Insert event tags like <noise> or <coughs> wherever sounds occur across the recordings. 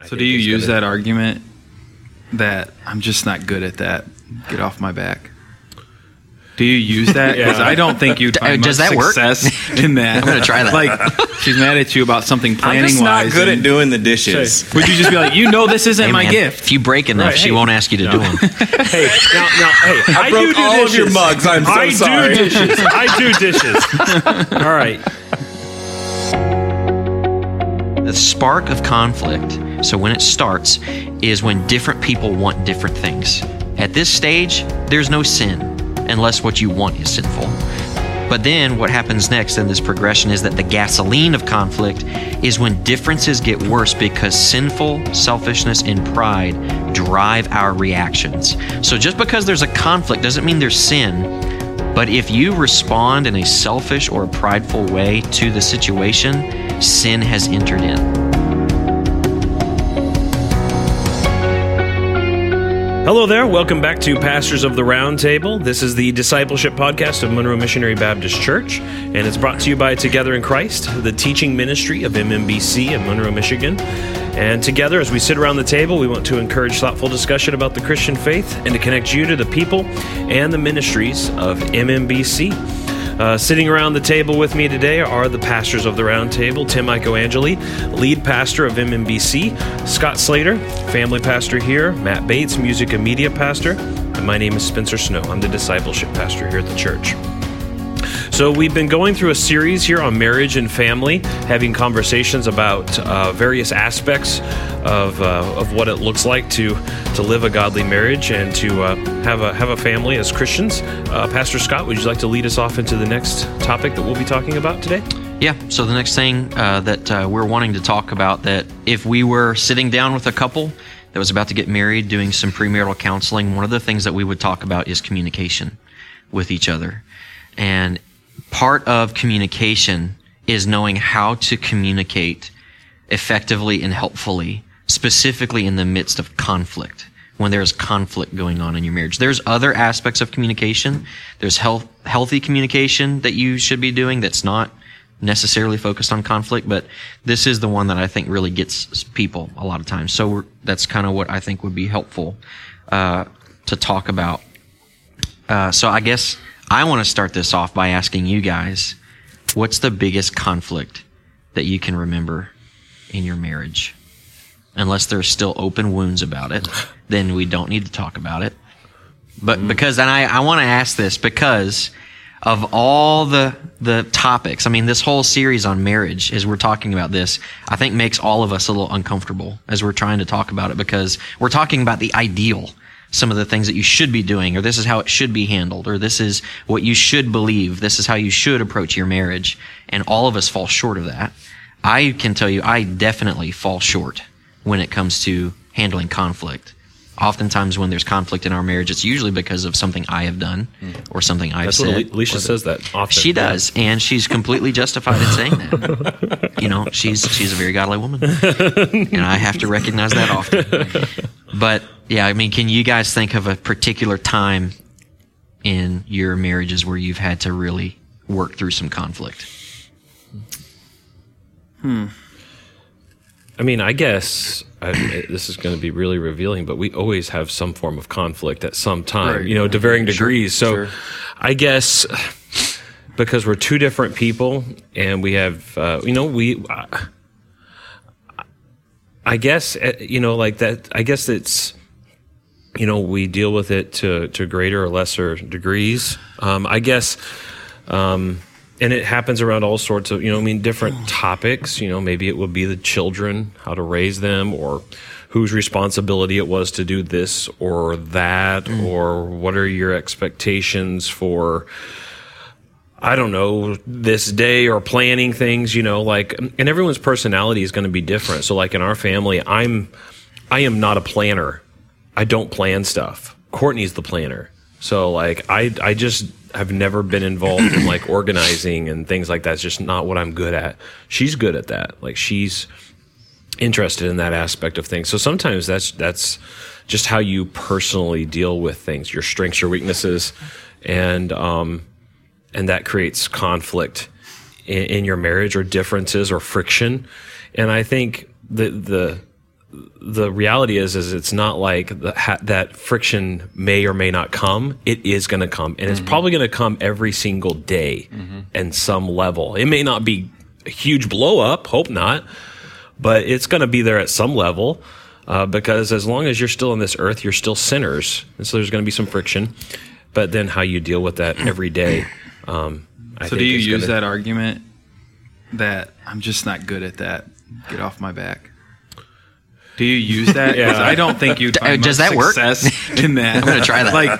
I So do you use gonna- that argument that I'm just not good at that? Get off my back. Do you use that? <laughs> Because Yeah. I don't think you'd find does much that work? success <laughs> in that. I'm gonna try that. Like she's mad at you about something planning I'm planning just not wise. good at doing the dishes. Would you just be like, you know, this isn't Hey, my man, gift? If you break enough, Right, she hey. won't ask you to do them. <laughs> Hey, now, now, hey, I, broke do do all of your mugs. I'm so I sorry. I do dishes. I do dishes. All right. The spark of conflict, so when it starts, is when different people want different things. At this stage, there's no sin, unless what you want is sinful. But then what happens next in this progression is that the gasoline of conflict is when differences get worse because sinful selfishness and pride drive our reactions. So just because there's a conflict doesn't mean there's sin, but if you respond in a selfish or a prideful way to the situation, sin has entered in. Hello there. Welcome back to Pastors of the Round Table. This is the discipleship podcast of Monroe Missionary Baptist Church, and it's brought to you by Together in Christ, the teaching ministry of MMBC in Monroe, Michigan. And together, as we sit around the table, we want to encourage thoughtful discussion about the Christian faith and to connect you to the people and the ministries of MMBC. Uh, sitting around the table with me today are the pastors of the round table Tim Angeli, lead pastor of MMBC, Scott Slater, family pastor here, Matt Bates, music and media pastor, and my name is Spencer Snow. I'm the discipleship pastor here at the church. So, we've been going through a series here on marriage and family, having conversations about uh, various aspects of, uh, of what it looks like to, to live a godly marriage and to uh, have, a, have a family as Christians. Uh, Pastor Scott, would you like to lead us off into the next topic that we'll be talking about today? Yeah, so the next thing uh, that uh, we're wanting to talk about that if we were sitting down with a couple that was about to get married, doing some premarital counseling, one of the things that we would talk about is communication with each other. And part of communication is knowing how to communicate effectively and helpfully, specifically in the midst of conflict. When there's conflict going on in your marriage, there's other aspects of communication. There's health, healthy communication that you should be doing that's not necessarily focused on conflict, but this is the one that I think really gets people a lot of times. So that's kind of what I think would be helpful uh, to talk about. Uh, so I guess I want to start this off by asking you guys, what's the biggest conflict that you can remember in your marriage? Unless there's still open wounds about it, then we don't need to talk about it. But mm. because, and I, I want to ask this because of all the the topics. I mean, this whole series on marriage, as we're talking about this, I think makes all of us a little uncomfortable as we're trying to talk about it because we're talking about the ideal, some of the things that you should be doing, or this is how it should be handled, or this is what you should believe, this is how you should approach your marriage, and all of us fall short of that. I can tell you, I definitely fall short when it comes to handling conflict. Oftentimes, when there's conflict in our marriage, it's usually because of something I have done hmm. or something I've That's said. what Alicia says that often. she does, and she's completely justified in saying that. <laughs> You know, she's she's a very godly woman, and I have to recognize that often. But yeah, I mean, can you guys think of a particular time in your marriages where you've had to really work through some conflict? Hmm. I mean, I guess I, this is going to be really revealing, but we always have some form of conflict at some time, Right. you know, to varying degrees. so sure. I guess because we're two different people and we have, uh, you know, we, uh, I guess, uh, you know, like that, I guess it's, you know, we deal with it to, to greater or lesser degrees. Um, I guess, um, and it happens around all sorts of, you know, I mean, different topics. You know, maybe it would be the children, how to raise them, or whose responsibility it was to do this or that, or what are your expectations for, I don't know, this day or planning things, you know, like, and everyone's personality is going to be different. So, like in our family, I'm, I am not a planner. I don't plan stuff. Courtney's the planner. So, like, I, I just have never been involved in like organizing and things like that. It's just not what I'm good at. She's good at that. Like, she's interested in that aspect of things. So sometimes that's, that's just how you personally deal with things, your strengths, your weaknesses. And, um, and that creates conflict in, in your marriage or differences or friction. And I think the the the reality is, is it's not like the, ha, that friction may or may not come. It is going to come, and it's probably going to come every single day, and some level. It may not be a huge blow up. Hope not, but it's going to be there at some level. Uh, because as long as you're still on this earth, you're still sinners, and so there's going to be some friction. But then, how you deal with that <clears throat> every day. Um, So do you use gonna- that argument that I'm just not good at that? Get off my back. Do you use that? Yeah. I don't think you'd find does that work? success <laughs> in that. I'm gonna try that. Like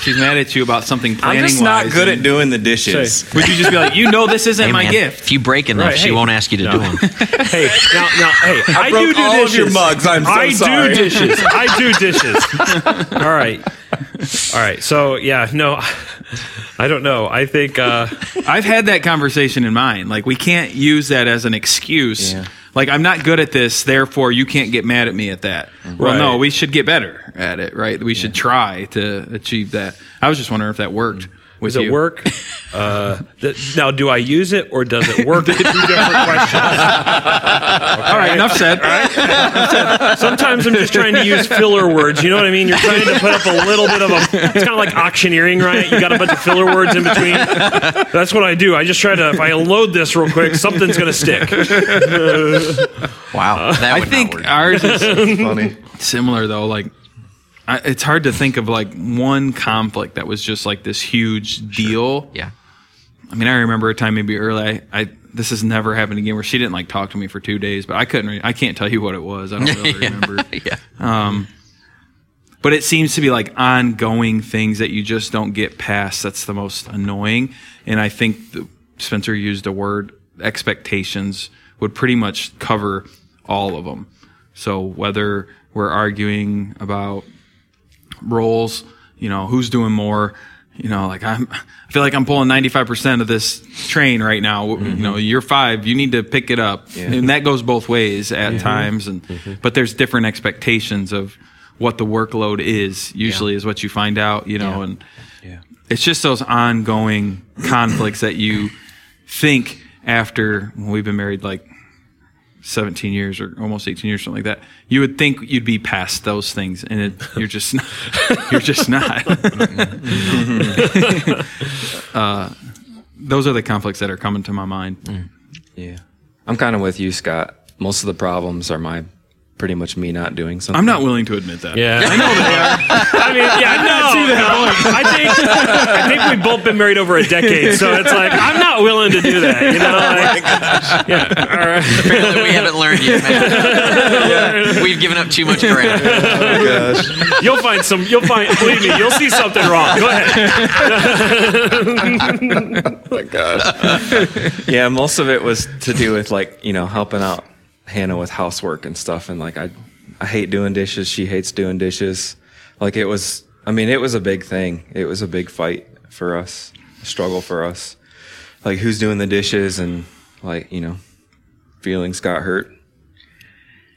she's mad at you about something planning I'm just not wise, good at doing the dishes. Say- Would you just be like, you know, this isn't Hey, my man, gift? If you break enough, Right, she hey. won't ask you to No. do them. <laughs> hey, now, now, hey, I, broke do do all of dishes. your mugs. I'm so I sorry. do dishes. I do <laughs> dishes. all right, all right. So yeah, no, I don't know. I think uh, I've had that conversation in mind. Like we can't use that as an excuse. Yeah. Like I'm not good at this, therefore you can't get mad at me at that. Well, no, we should get better at it, right? We should try to achieve that. I was just wondering if that worked with does it you. work? <laughs> Uh, th- now, do I use it or does it work? <laughs> Two different questions. All right, enough said. Sometimes I'm just trying to use filler words. You know what I mean? You're trying to put up a little bit of a. It's kind of like auctioneering, right? You got a bunch of filler words in between. That's what I do. I just try to. If I load this real quick, something's going to stick. Wow, that I think not work. ours is <laughs> Funny. similar though. Like, I, it's hard to think of like one conflict that was just like this huge deal. yeah. I mean, I remember a time maybe early. I, I this has never happened again where she didn't like talk to me for two days, but I couldn't. Re- I can't tell you what it was. I don't <laughs> really remember. <laughs> yeah. Um, But it seems to be like ongoing things that you just don't get past. That's the most annoying. And I think the, Spencer used the word expectations would pretty much cover all of them. So whether we're arguing about roles, you know, who's doing more, you know, like I'm, I feel like I'm pulling 95% of this train right now. You mm-hmm. know, you're five, you need to pick it up. And that goes both ways at mm-hmm. times. And, mm-hmm. but there's different expectations of what the workload is usually is what you find out, you know, Yeah. and it's just those ongoing conflicts that you think after well, we've been married like 17 years or almost 18 years, something like that. You would think you'd be past those things, and it, you're just not, <laughs> you're just not. <laughs> uh, those are the conflicts that are coming to my mind. Yeah. I'm kind of with you, Scott. Most of the problems are my pretty much me not doing something. I'm not willing to admit that. Yeah, I know that. <laughs> I mean, yeah, no, no. I think I think we've both been married over a decade, so it's like I'm not willing to do that. You know, oh like, yeah, all right. Apparently, we haven't learned yet, man. We've given up too much ground. Oh gosh. You'll find some. You'll find. Believe me, you'll see something wrong. Go ahead. <laughs> Oh my gosh. yeah, most of it was to do with like you know helping out Hannah with housework and stuff, and like I, I hate doing dishes. She hates doing dishes. Like it was. I mean, it was a big thing. It was a big fight for us, a struggle for us. Like who's doing the dishes and like you know, feelings got hurt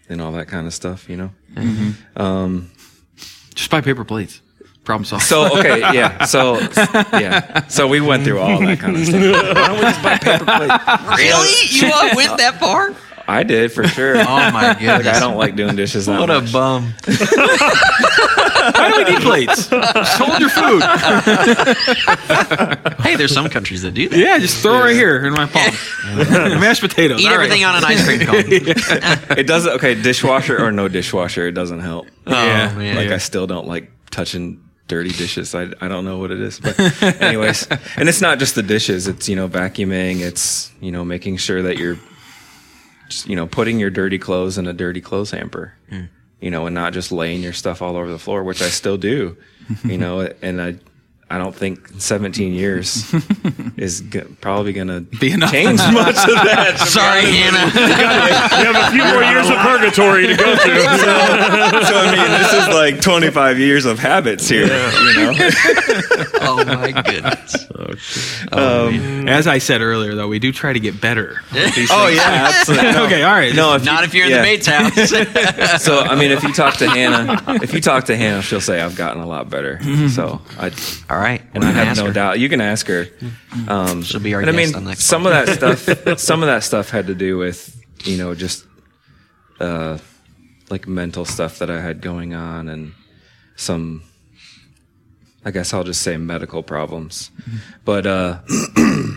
and all that kind of stuff. You know. Mm-hmm. Um, just buy paper plates. Problem solved. So okay, yeah. So yeah. So we went through all that kind of stuff. Why don't we just buy paper plates? Really? You all went that far? I did for sure. <laughs> Oh my Like! I don't like doing dishes that What a bum. <laughs> Why do we need plates? Just hold your food. <laughs> Hey, there's some countries that do that. Yeah, just throw it right here in my palm. Mashed potatoes. Eat All right. everything on an ice cream cone. It doesn't. Okay, dishwasher or no dishwasher, it doesn't help. Yeah, Oh, man. Like I still don't like touching dirty dishes. I, I don't know what it is, but anyways, and it's not just the dishes. It's you know vacuuming. It's you know making sure that you're, just, you know, putting your dirty clothes in a dirty clothes hamper. Hmm. You know, and not just laying your stuff all over the floor, which I still do. You know, <laughs> and I. I don't think 17 <laughs> years is g- probably going <laughs> to Be enough. change much of that. <laughs> Sorry, Hannah. You have a few more years of purgatory to go through. so I mean, this is like 25 years of habits here. You know, Oh my goodness. Oh, um, As I said earlier, though, we do try to get better. oh yeah, absolutely. No. okay, all right. No, if Not you, if you're in the Bates house. So I mean, if you talk to Hannah, if you talk to Hannah, she'll say I've gotten a lot better. Mm-hmm. So I, All right. And I have no doubt. You can ask her. Um, She'll be our and I mean, on some of that stuff, <laughs> some of that stuff had to do with you know just, uh, like mental stuff that I had going on and some I guess I'll just say medical problems. But uh <clears throat>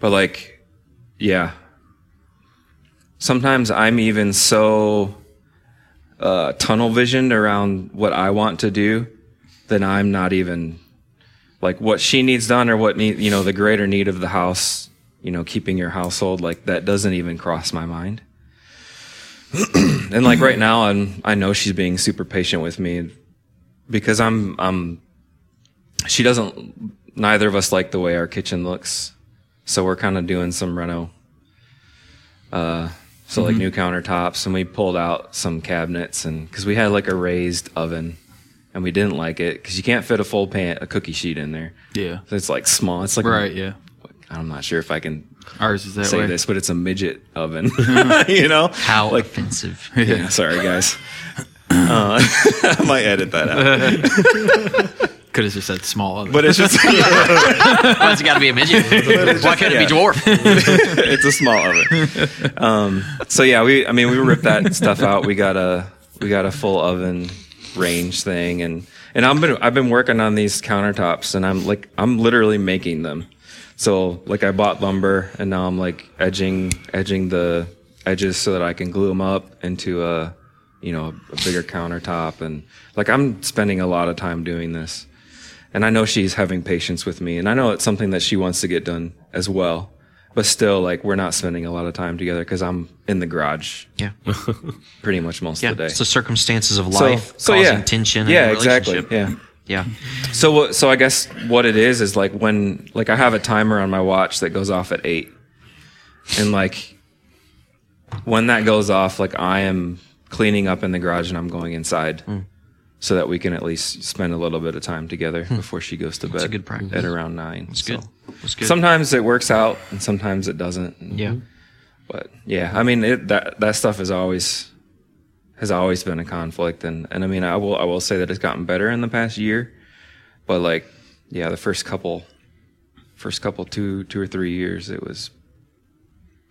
but like yeah. Sometimes I'm even so uh tunnel visioned around what I want to do that I'm not even like what she needs done or what need you know the greater need of the house you know keeping your household like that doesn't even cross my mind. <clears throat> And like right now I'm, i know she's being super patient with me because i'm i'm she doesn't neither of us like the way our kitchen looks. So we're kind of doing some reno uh so like new countertops and we pulled out some cabinets and because we had like a raised oven and we didn't like it because you can't fit a full pan a cookie sheet in there Yeah. so it's like small it's like Right. Yeah. i'm not sure if i can Ours is that say way. this, but it's a midget oven. <laughs> <laughs> you know, How like offensive. <laughs> yeah. Sorry, guys. Uh, I might edit that out, Could have just said small. Oven. but it's just Why it's got to be a midget? Why can't it be dwarf? it's a small oven. Um, so yeah, we I mean we ripped that stuff out. We got a we got a full oven range thing, and and I'm been I've been working on these countertops, and I'm like I'm literally making them. So like I bought lumber, and now I'm like edging edging the edges so that I can glue them up into a you know a bigger countertop, and like I'm spending a lot of time doing this. And I know she's having patience with me, and I know it's something that she wants to get done as well. But still, like we're not spending a lot of time together because I'm in the garage Yeah. <laughs> pretty much most Yeah. of the day. It's the circumstances of life so, causing yeah. tension. yeah, exactly. Yeah. Yeah. So, what- so I guess what it is is like when, like, I have a timer on my watch that goes off at eight, and like when that goes off, like I am cleaning up in the garage and I'm going inside, Hmm. So that we can at least spend a little bit of time together before she goes to bed. Hmm. a good practice. at around nine. It's good. It's good. Sometimes it works out, and sometimes it doesn't. yeah. But yeah, I mean it, that that stuff is always has always been a conflict, and and I mean I will I will say that it's gotten better in the past year, but like yeah, the first couple, first couple two two or three years, it was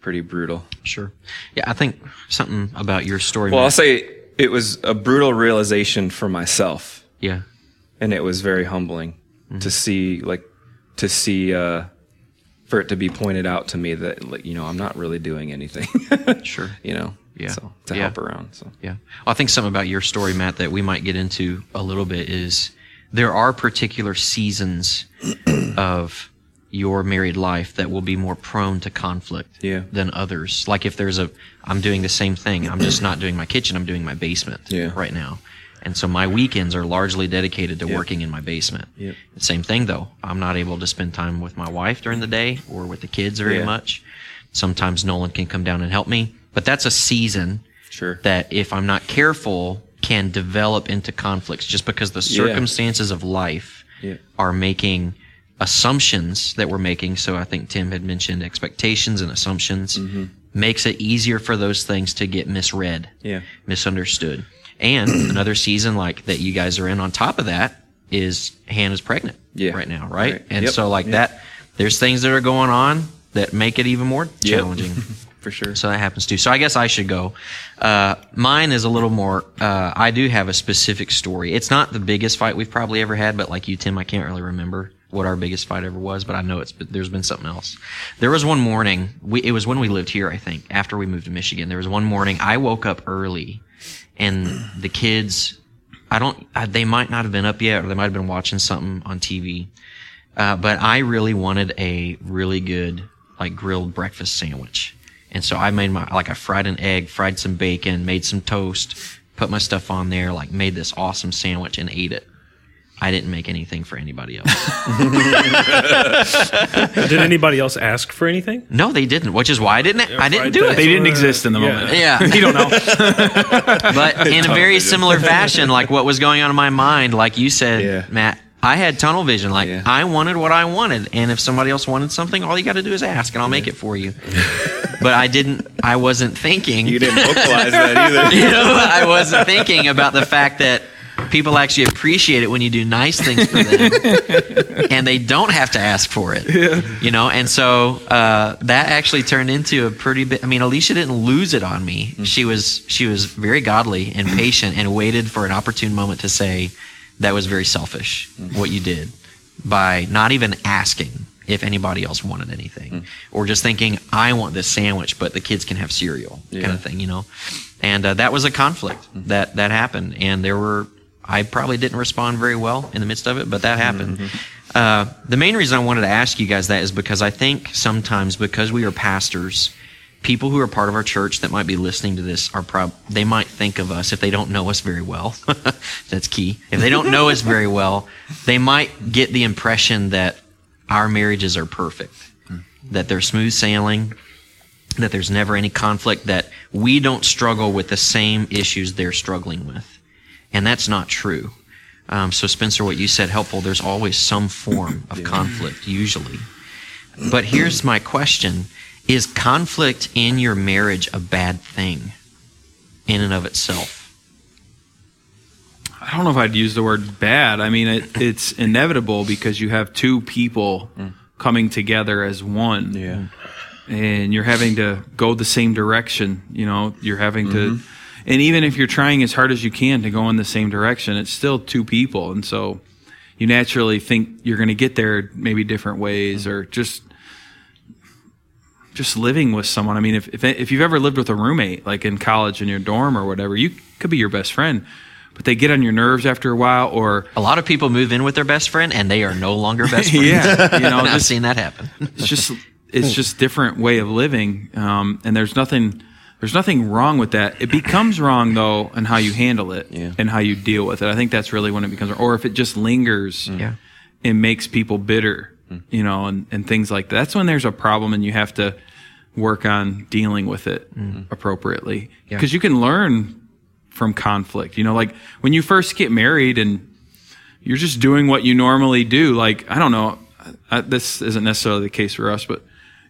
pretty brutal. Sure. Yeah. I think something about your story. Well, I'll say it was a brutal realization for myself, yeah. and it was very humbling Mm-hmm. to see like to see uh for it to be pointed out to me that like you know I'm not really doing anything. <laughs> Sure. you know. Yeah. So to Yeah. help around. So Yeah. I think something about your story, Matt, that we might get into a little bit is there are particular seasons <clears throat> of your married life that will be more prone to conflict Yeah. than others. Like if there's a, I'm doing the same thing. I'm just not doing my kitchen. I'm doing my basement Yeah. right now. And so my weekends are largely dedicated to working in my basement. Yep. Same thing though. I'm not able to spend time with my wife during the day or with the kids very Yeah. much. Sometimes Nolan can come down and help me, but that's a season Sure. that if I'm not careful can develop into conflicts just because the circumstances of life Yeah. are making assumptions that we're making. So I think Tim had mentioned expectations and assumptions Mm-hmm. makes it easier for those things to get misread, Yeah. misunderstood. And <clears throat> another season like that you guys are in on top of that is Hannah's pregnant Yeah. right now, right? Right. And Yep. so like Yep. that, there's things that are going on that make it even more challenging. <laughs> For sure. So that happens too. So I guess I should go. Uh, mine is a little more. Uh, I do have a specific story. It's not the biggest fight we've probably ever had, but like you, Tim, I can't really remember what our biggest fight ever was. But I know it's. There's been something else. There was one morning. We, it was when we lived here, I think. After we moved to Michigan, there was one morning I woke up early, and the kids. I don't. I, they might not have been up yet, or they might have been watching something on TV. Uh, but I really wanted a really good like grilled breakfast sandwich. And so I made my like I fried an egg, fried some bacon, made some toast, put my stuff on there, like made this awesome sandwich and ate it. I didn't make anything for anybody else. <laughs> <laughs> Did anybody else ask for anything? no, they didn't, which is why I didn't I didn't do it. they didn't exist in the Yeah. moment. Yeah. <laughs> you don't know. but in a very similar fashion, like what was going on in my mind, like you said, Yeah. Matt, I had tunnel vision. Like Yeah. I wanted what I wanted, and if somebody else wanted something, all you got to do is ask, and I'll make it for you. but I didn't. I wasn't thinking. You didn't vocalize that either. you know, I wasn't thinking about the fact that people actually appreciate it when you do nice things for them, <laughs> and they don't have to ask for it. You know, and so uh, that actually turned into a pretty bit. I mean, Alicia didn't lose it on me. Mm-hmm. She was she was very godly and mm-hmm. patient, and waited for an opportune moment to say that was very selfish mm-hmm. what you did by not even asking if anybody else wanted anything mm. or just thinking i want this sandwich but the kids can have cereal kind of thing you know? And uh, that was a conflict that that happened and there were i probably didn't respond very well in the midst of it but that happened. Uh, the main reason i wanted to ask you guys that is because i think sometimes because we are pastors people who are part of our church that might be listening to this are prob they might think of us if they don't know us very well <laughs> that's key if they don't know us very well they might get the impression that our marriages are perfect that they're smooth sailing that there's never any conflict that we don't struggle with the same issues they're struggling with and that's not true um, so spencer what you said helpful there's always some form of conflict usually but here's my question Is conflict in your marriage a bad thing in and of itself? I don't know if I'd use the word bad. I mean, it, it's inevitable because you have two people coming together as one. Yeah. and you're having to go the same direction. You know, you're having to, and even if you're trying as hard as you can to go in the same direction, it's still two people, and so you naturally think you're going to get there maybe different ways or just just living with someone. I mean, if, if if you've ever lived with a roommate, like in college in your dorm or whatever, you could be your best friend, but they get on your nerves after a while, or A lot of people move in with their best friend and they are no longer best <laughs> friends. yeah, you <laughs> know, I've just seen that happen. it's just it's just different way of living um, and there's nothing there's nothing wrong with that it becomes wrong though in how you handle it Yeah. and how you deal with it i think that's really when it becomes or if it just lingers mm. Yeah. and makes people bitter mm. you know and, and things like that that's when there's a problem and you have to work on dealing with it mm. appropriately Yeah. because you can learn from conflict you know like when you first get married and you're just doing what you normally do. Like, I don't know, I, this isn't necessarily the case for us, but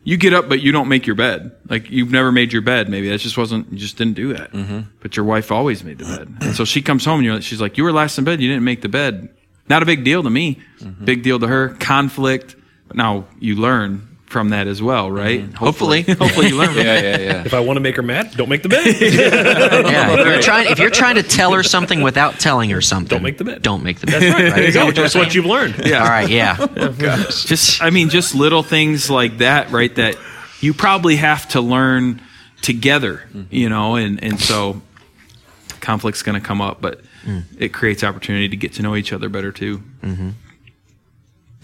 you get up, but you don't make your bed. Like, you've never made your bed. Maybe that just wasn't, you just didn't do that. Mm-hmm. But your wife always made the bed. And so she comes home and you're, she's like, You were last in bed, you didn't make the bed. Not a big deal to me, mm-hmm. big deal to her. Conflict. But now you learn from that as well, right? Hopefully. Hopefully you learn from <laughs> Yeah, yeah, yeah. If I want to make her mad, don't make the bed. <laughs> Yeah. If you're trying if you're trying to tell her something without telling her something, Don't make the bed. Don't make the bed. That's right. there you Is that what you're That's what saying? you've learned. Yeah. All right, yeah. <laughs> Oh, just i mean just little things like that right that you probably have to learn together mm-hmm. you know and and so conflict's going to come up but mm. it creates opportunity to get to know each other better too mm-hmm.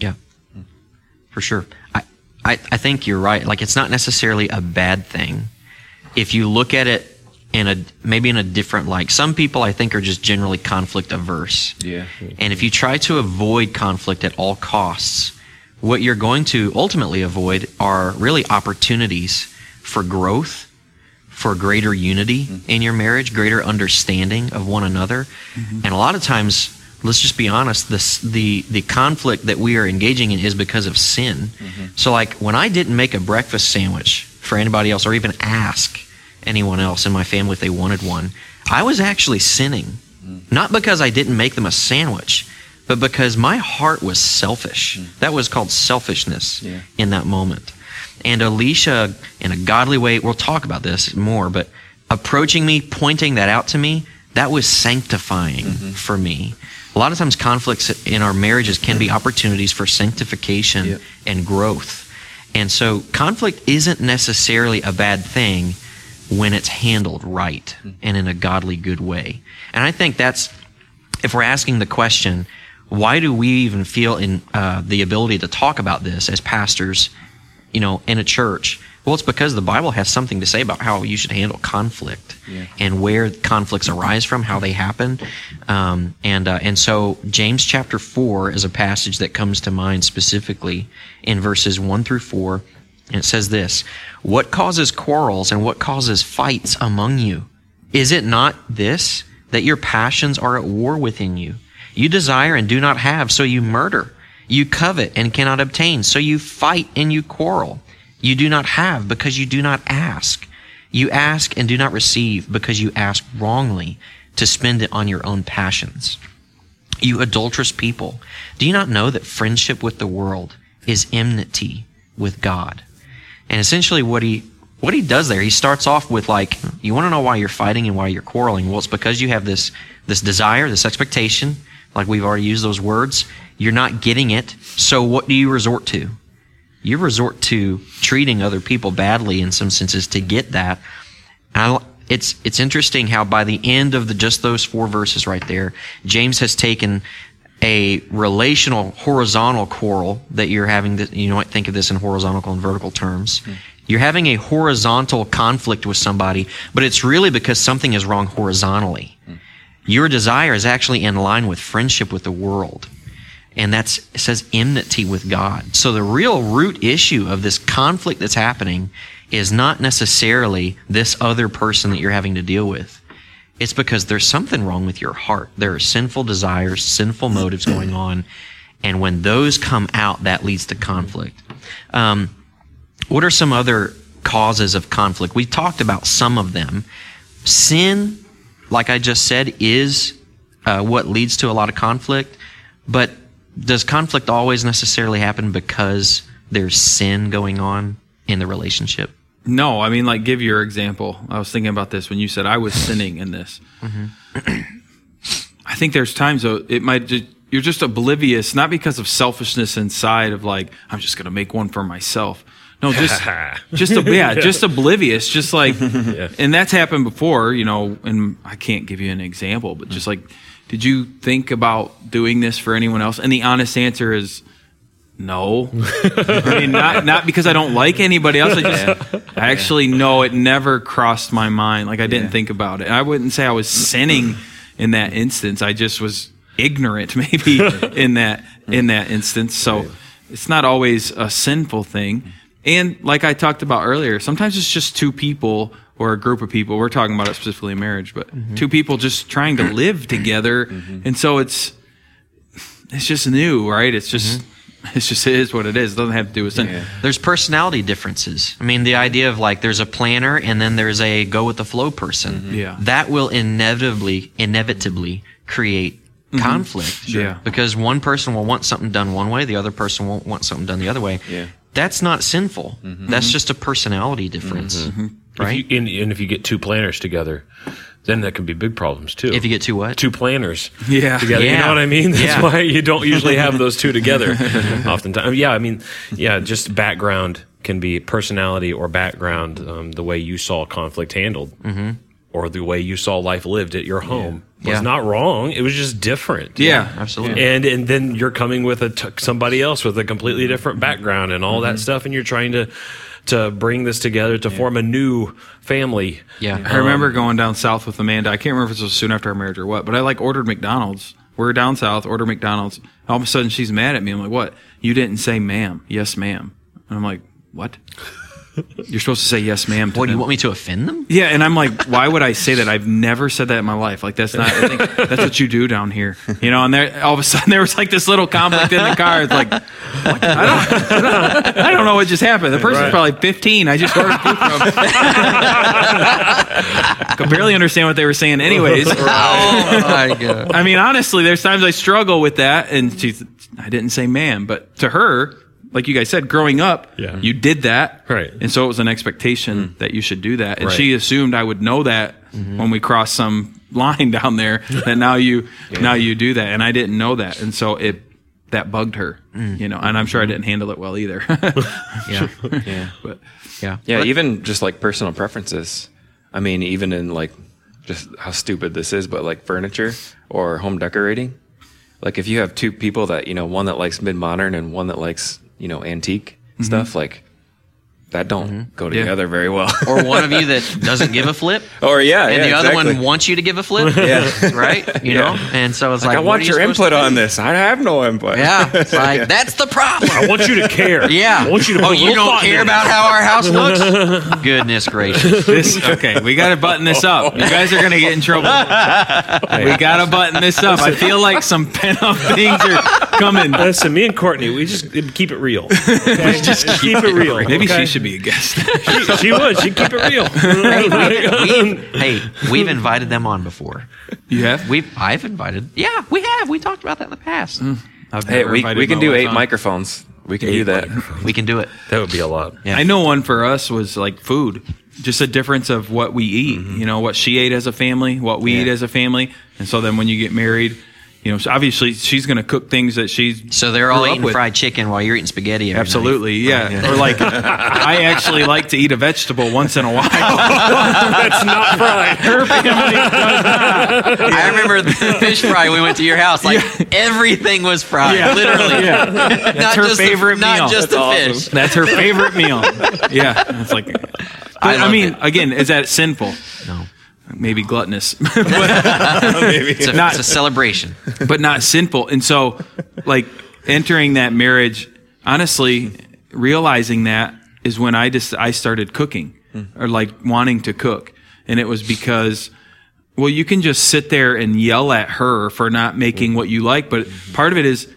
Yeah, mm. for sure. I, I, I think you're right. Like, it's not necessarily a bad thing if you look at it in a maybe in a different light. Some people, I think, are just generally conflict averse. Yeah. And if you try to avoid conflict at all costs, what you're going to ultimately avoid are really opportunities for growth, for greater unity mm-hmm. in your marriage, greater understanding of one another. Mm-hmm. And a lot of times, let's just be honest, this, the, the conflict that we are engaging in is because of sin. Mm-hmm. So, like, when I didn't make a breakfast sandwich for anybody else or even ask anyone else in my family if they wanted one, I was actually sinning. Mm. Not because I didn't make them a sandwich, but because my heart was selfish. Mm. That was called selfishness Yeah. in that moment. And Alicia, in a godly way, we'll talk about this more, but approaching me, pointing that out to me, that was sanctifying mm-hmm. for me. A lot of times, conflicts in our marriages can be opportunities for sanctification Yep. and growth. And so, conflict isn't necessarily a bad thing when it's handled right and in a godly, good way. And I think that's if we're asking the question, why do we even feel in uh, the ability to talk about this as pastors, you know, in a church? Well, it's because the Bible has something to say about how you should handle conflict Yeah. and where conflicts arise from, how they happen, um, and uh, and so James chapter four is a passage that comes to mind specifically in verses one through four, and it says this: What causes quarrels and what causes fights among you? Is it not this, that your passions are at war within you? You desire and do not have, so you murder. You covet and cannot obtain, so you fight and you quarrel. You do not have because you do not ask. You ask and do not receive because you ask wrongly to spend it on your own passions. You adulterous people, do you not know that friendship with the world is enmity with God? And essentially, what he what he does there, he starts off with like, you want to know why you're fighting and why you're quarreling? Well, it's because you have this this desire, this expectation. Like we've already used those words. You're not getting it. So what do you resort to? You resort to treating other people badly in some senses to get that. I, it's it's interesting how by the end of the just those four verses right there, James has taken a relational horizontal quarrel that you're having that you might think of this in horizontal and vertical terms. Hmm. You're having a horizontal conflict with somebody, but it's really because something is wrong horizontally. Hmm. Your desire is actually in line with friendship with the world. And that's it says enmity with God. So the real root issue of this conflict that's happening is not necessarily this other person that you're having to deal with. It's because there's something wrong with your heart. There are sinful desires, sinful motives going on. And when those come out, that leads to conflict. Um, what are some other causes of conflict? We talked about some of them. Sin, like I just said, is uh, what leads to a lot of conflict. But does conflict always necessarily happen because there's sin going on in the relationship? No, I mean, like, give your example. I was thinking about this when you said I was <laughs> sinning in this. Mm-hmm. <clears throat> I think there's times though it might just you're just oblivious, not because of selfishness inside of like I'm just gonna make one for myself. No, just <laughs> just yeah, just oblivious, just like, <laughs> and that's happened before, you know. And I can't give you an example, but just like, did you think about doing this for anyone else? And the honest answer is no. I mean, not not because I don't like anybody else. I just I actually know it never crossed my mind. Like I didn't think about it. And I wouldn't say I was sinning in that instance. I just was ignorant, <laughs> maybe in that in that instance. So it's not always a sinful thing. And like I talked about earlier, sometimes it's just two people or a group of people. We're talking about it specifically in marriage, but two people just trying to live together. And so it's it's just new, right? It's just it's just it is what it is. It doesn't have to do with sin. There's personality differences. I mean, the idea of like there's a planner and then there's a go with the flow person. Mm-hmm. Yeah. That will inevitably, inevitably create mm-hmm. conflict. Yeah. Because one person will want something done one way, the other person won't want something done the other way. Yeah. That's not sinful. Mm-hmm. That's just a personality difference. Right? If you, and, and if you get two planners together, then that can be big problems too. if you get to what? two planners Yeah. together, you know what I mean? <laughs> That's Yeah. why you don't usually have those two together. <laughs> Oftentimes, yeah. I mean, yeah, just background can be personality or background, um, the way you saw conflict handled, or the way you saw life lived at your home was Mm-hmm. Yeah. not wrong. It was just different. Yeah. Absolutely. and and then you're coming with a t- somebody else with a completely Mm-hmm. different background and all that stuff, and you're trying to to bring this together to form a new family. Yeah. I remember going down south with Amanda. I can't remember if it was soon after our marriage or what, but I like ordered McDonald's. We're down south, order McDonald's. All of a sudden, she's mad at me. I'm like, "What? You didn't say ma'am? Yes, ma'am." And I'm like, "What? You're supposed to say yes, ma'am." To What, do you them. want me to offend them? Yeah, and I'm like, why would I say that? I've never said that in my life. Like that's not. I think that's what you do down here, you know. And there, all of a sudden, <laughs> there was like this little conflict in the car. It's like, what? I don't, I don't, I don't know what just happened. The person's probably 15. I just ordered food from. <laughs> Could barely understand what they were saying, anyways. Oh my <laughs> god. I mean, honestly, there's times I struggle with that, and she's. I didn't say ma'am, but to her, like you guys said, growing up, Yeah. you did that, Right. And so it was an expectation mm-hmm. that you should do that, and Right. she assumed I would know that mm-hmm. when we crossed some <laughs> line down there. that now you now you do that, and I didn't know that, and so it that bugged her, mm. you know. And I'm sure I mm-hmm. didn't handle it well either. <laughs> Yeah. <laughs> Yeah. but Yeah. Yeah, even just like personal preferences. I mean, even in like just how stupid this is, but like furniture or home decorating. Like if you have two people that, you know, one that likes mid modern and one that likes, you know, antique mm-hmm. stuff, like that don't mm-hmm. go Yeah. together very well. Or one of you that <laughs> doesn't give a flip. Oh, or yeah, And yeah, the other exactly. one wants you to give a flip. <laughs> Yeah. Right? You know? And so it's like, Like, I want are you your input on this. I have no input. Yeah. <laughs> It's like, that's the problem. I want you to care. Yeah. I want you to. oh, a you don't care about how our house looks? Goodness gracious. this okay, we got to button this up. You guys are gonna get in trouble. We got to button this up. I feel like some pent up things are coming. Listen, me and Courtney, we just keep it real. Okay? just keep it real. Maybe okay? she should be a guest. She, she would. She'd keep it real. Hey, <laughs> we've, hey, we've invited them on before. you have? We've I've invited. Yeah, we have. We talked about that in the past. Mm. I've Hey, we, we can do eight on. microphones. We can do that. We can do it. That would be a lot. Yeah. I know one for us was like food, just a difference of what we eat. Mm-hmm. You know, what she ate as a family, what we Yeah. eat as a family, and so then when you get married, you know, so obviously she's going to cook things that she's So they're all eating fried chicken while you're eating spaghetti. every night. Absolutely, yeah. Or like, I actually like to eat a vegetable once in a while. <laughs> That's not fried. Her family does not. I remember the fish fry. We went to your house. Like everything was fried. Yeah. Literally. Yeah. not her just favorite the, not just That's the awesome. fish. That's her favorite meal. <laughs> Yeah, it's like. I I, mean, it. again, is that sinful? No. Maybe gluttonous, <laughs> <laughs> It's a, Not- it's a celebration. but not sinful. And so, like entering that marriage, honestly, realizing that is when I just I started cooking hmm. or like wanting to cook, and it was because. Well, you can just sit there and yell at her for not making what you like, but part of it is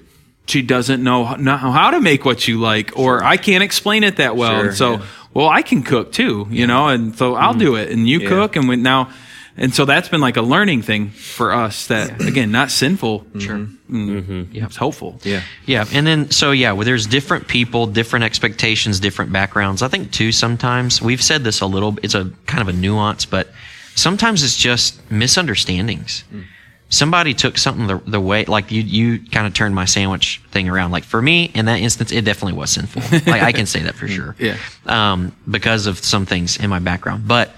she doesn't know how, know how to make what you like, or I can't explain it that well. Sure, and so, yeah. Well, I can cook too, you know, and so I'll do it, and you Yeah. cook, and we now, and so that's been like a learning thing for us. That again, not sinful, sure, mm, mm-hmm. mm. Yeah. it's hopeful. Yeah. Yeah, and then so yeah, well, there's different people, different expectations, different backgrounds. I think too sometimes we've said this a little. It's a kind of a nuance, but sometimes it's just misunderstandings. Mm. Somebody took something the, the way, like you, you kind of turned my sandwich thing around. Like for me, in that instance, it definitely was sinful. <laughs> like I can say that for sure. Yeah. Um, because of some things in my background, but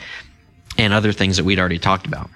and other things that we'd already talked about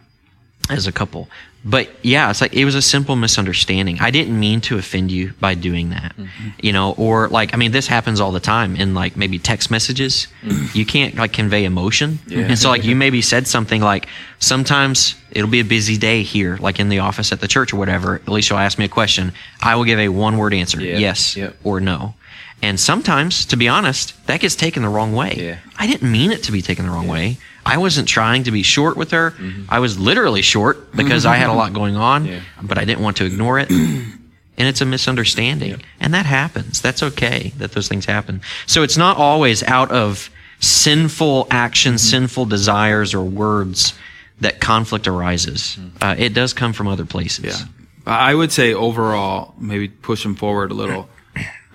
as a couple. But yeah, it's like it was a simple misunderstanding. I didn't mean to offend you by doing that. Mm-hmm. You know, or like I mean this happens all the time in like maybe text messages. Mm. You can't like convey emotion. And so like you <laughs> maybe said something like sometimes it'll be a busy day here like in the office at the church or whatever. Alicia will ask me a question. I will give a one word answer. Yeah. Yes Yep. or no. And sometimes, to be honest, that gets taken the wrong way. Yeah. I didn't mean it to be taken the wrong way. I wasn't trying to be short with her. Mm-hmm. I was literally short because I had a lot <laughs> going on, Yeah. but I didn't want to ignore it. <clears throat> and it's a misunderstanding. And that happens. That's okay that those things happen. So it's not always out of sinful actions, mm-hmm. sinful desires, or words that conflict arises. Mm-hmm. Uh, it does come from other places. Yeah. I would say overall, maybe push them forward a little.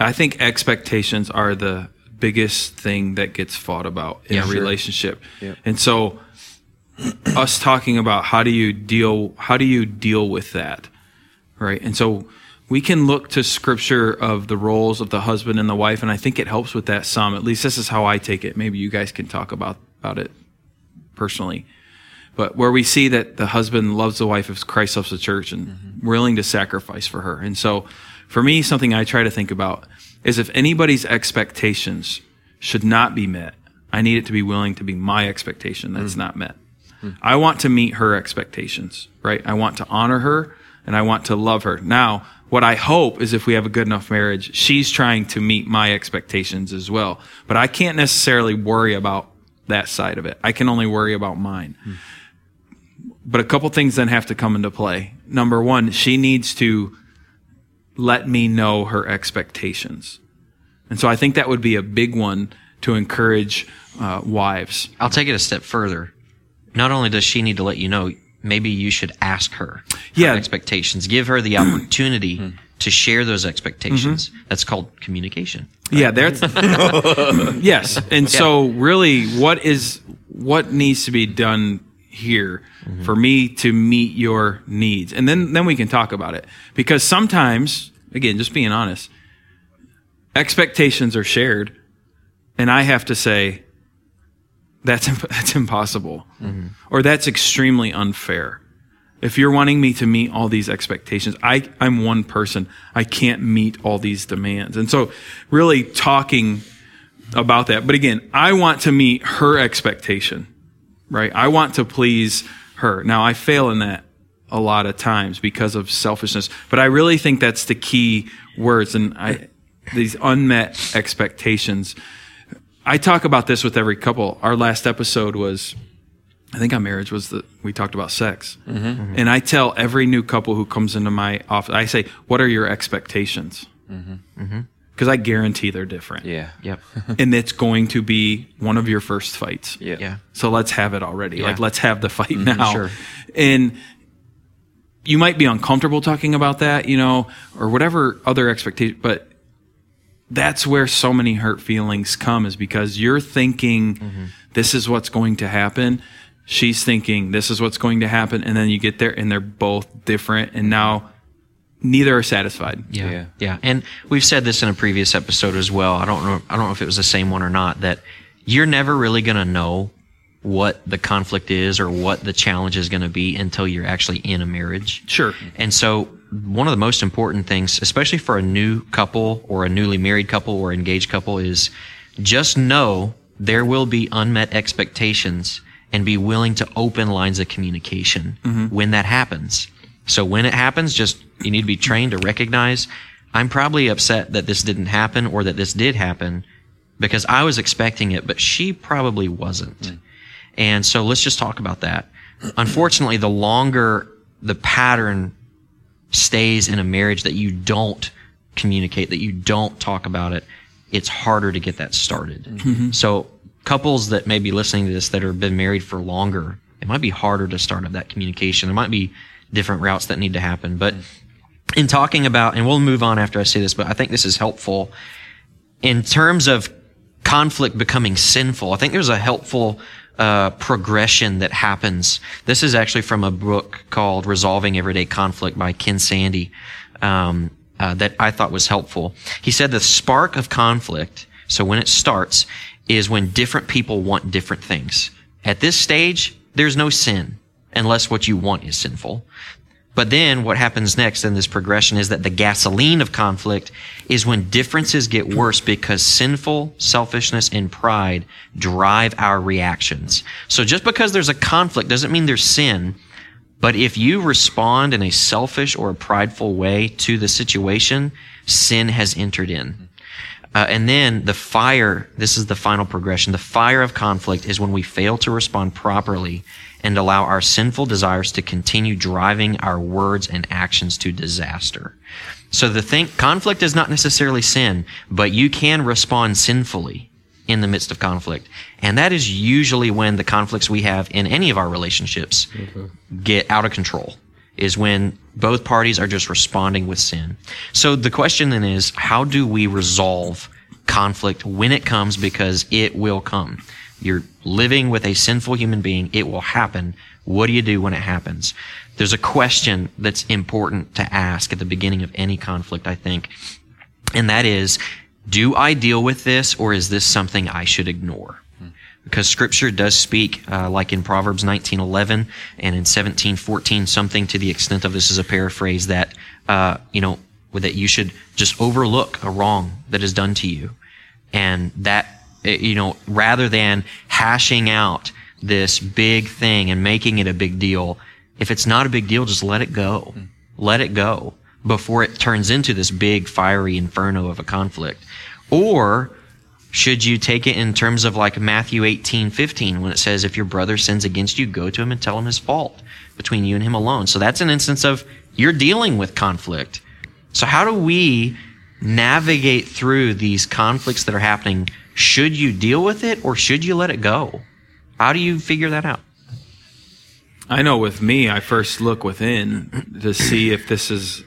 I think expectations are the biggest thing that gets fought about in Yeah, a sure. relationship. Yep. And so us talking about how do you deal how do you deal with that? Right? And so we can look to scripture of the roles of the husband and the wife and I think it helps with that some. At least this is how I take it. Maybe you guys can talk about about it personally but where we see that the husband loves the wife as Christ loves the church and mm-hmm. willing to sacrifice for her. And so for me, something I try to think about is if anybody's expectations should not be met, I need it to be willing to be my expectation that's mm. not met. Mm. I want to meet her expectations, right? I want to honor her and I want to love her. Now, what I hope is if we have a good enough marriage, she's trying to meet my expectations as well. But I can't necessarily worry about that side of it. I can only worry about mine. Mm. But a couple things then have to come into play. Number one, she needs to let me know her expectations. And so I think that would be a big one to encourage uh, wives. I'll take it a step further. Not only does she need to let you know, maybe you should ask her, her Yeah. expectations. Give her the <clears throat> opportunity to share those expectations. That's called communication. Yeah, that's <laughs> <laughs> yes. And so really what is what needs to be done here mm-hmm. for me to meet your needs. And then then we can talk about it. Because sometimes, again, just being honest, expectations are shared and I have to say that's <laughs> that's impossible. Mm-hmm. Or that's extremely unfair. If you're wanting me to meet all these expectations, I, I'm one person. I can't meet all these demands. And so really talking about that. But again, I want to meet her expectation, right? I want to please her. Now I fail in that a lot of times because of selfishness, but I really think that's the key words. And I, these unmet expectations. I talk about this with every couple. Our last episode was I think on marriage was that we talked about sex. Mm-hmm. And I tell every new couple who comes into my office, I say, What are your expectations? Mm-hmm. Mm-hmm. Because I guarantee they're different. Yeah. Yep. <laughs> And it's going to be one of your first fights. Yeah. Yeah. So let's have it already. Yeah. Like, let's have the fight mm-hmm, now. sure. And you might be uncomfortable talking about that, you know, or whatever other expectation, but that's where so many hurt feelings come is because you're thinking mm-hmm. this is what's going to happen. She's thinking this is what's going to happen. And then you get there and they're both different. And now neither are satisfied. Yeah, Yeah. yeah, And we've said this in a previous episode as well. I don't know. I don't know if it was the same one or not. That you're never really going to know what the conflict is or what the challenge is going to be until you're actually in a marriage. Sure. And so, one of the most important things, especially for a new couple or a newly married couple or engaged couple, is just know there will be unmet expectations and be willing to open lines of communication mm-hmm. when that happens. So, when it happens, just you need to be trained to recognize I'm probably upset that this didn't happen or that this did happen because I was expecting it, but she probably wasn't. Hmm. And so let's just talk about that. Unfortunately, the longer the pattern stays in a marriage that you don't communicate, that you don't talk about it, it's harder to get that started. Hmm. Mm-hmm. So couples that may be listening to this that have been married for longer, it might be harder to start up that communication. There might be different routes that need to happen. But in talking about, and we'll move on after I say this, but I think this is helpful in terms of conflict becoming sinful, I think there's a helpful uh, progression that happens. This is actually from a book called Resolving Everyday Conflict by Ken Sande um, uh, that I thought was helpful. He said the spark of conflict, so when it starts, is when different people want different things. At this stage, there's no sin unless what you want is sinful. But then what happens next in this progression is that the gasoline of conflict is when differences get worse because sinful selfishness and pride drive our reactions. So just because there's a conflict doesn't mean there's sin. But if you respond in a selfish or a prideful way to the situation, sin has entered in. Uh, and then the fire, this is the final progression. The fire of conflict is when we fail to respond properly and allow our sinful desires to continue driving our words and actions to disaster. So the thing, conflict is not necessarily sin, but you can respond sinfully in the midst of conflict. And that is usually when the conflicts we have in any of our relationships mm-hmm. get out of control is when both parties are just responding with sin. So the question then is, how do we resolve conflict when it comes because it will come? You're living with a sinful human being. It will happen. What do you do when it happens? There's a question that's important to ask at the beginning of any conflict, I think. And that is, do I deal with this or is this something I should ignore? because scripture does speak uh, like in proverbs 19.11 and in 17.14 something to the extent of this is a paraphrase that uh, you know that you should just overlook a wrong that is done to you and that Eh, you know rather than hashing out this big thing and making it a big deal if it's not a big deal just let it go hmm. let it go before it turns into this big fiery inferno of a conflict or should you take it in terms of like Matthew 18, 15, when it says, if your brother sins against you, go to him and tell him his fault between you and him alone? So that's an instance of you're dealing with conflict. So how do we navigate through these conflicts that are happening? Should you deal with it or should you let it go? How do you figure that out? I know with me, I first look within to see if this is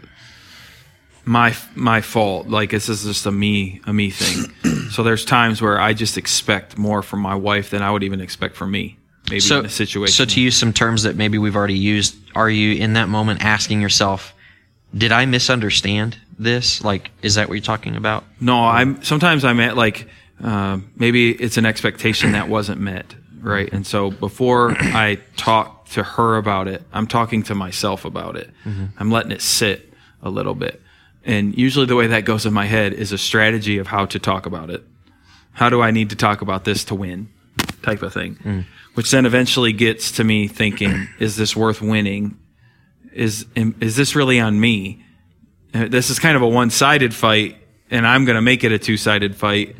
my my fault. Like this is just a me a me thing. <clears throat> so there's times where I just expect more from my wife than I would even expect from me. Maybe So, in a situation. so to use some terms that maybe we've already used, are you in that moment asking yourself, did I misunderstand this? Like, is that what you're talking about? No, I'm sometimes I'm at like uh, maybe it's an expectation that wasn't met, right? And so before I talk to her about it, I'm talking to myself about it. I'm letting it sit a little bit. And usually the way that goes in my head is a strategy of how to talk about it. How do I need to talk about this to win? Type of thing. Which then eventually gets to me thinking, <clears throat> is this worth winning? Is is this really on me? Uh, this is kind of a one-sided fight and i'm going to make it a two-sided fight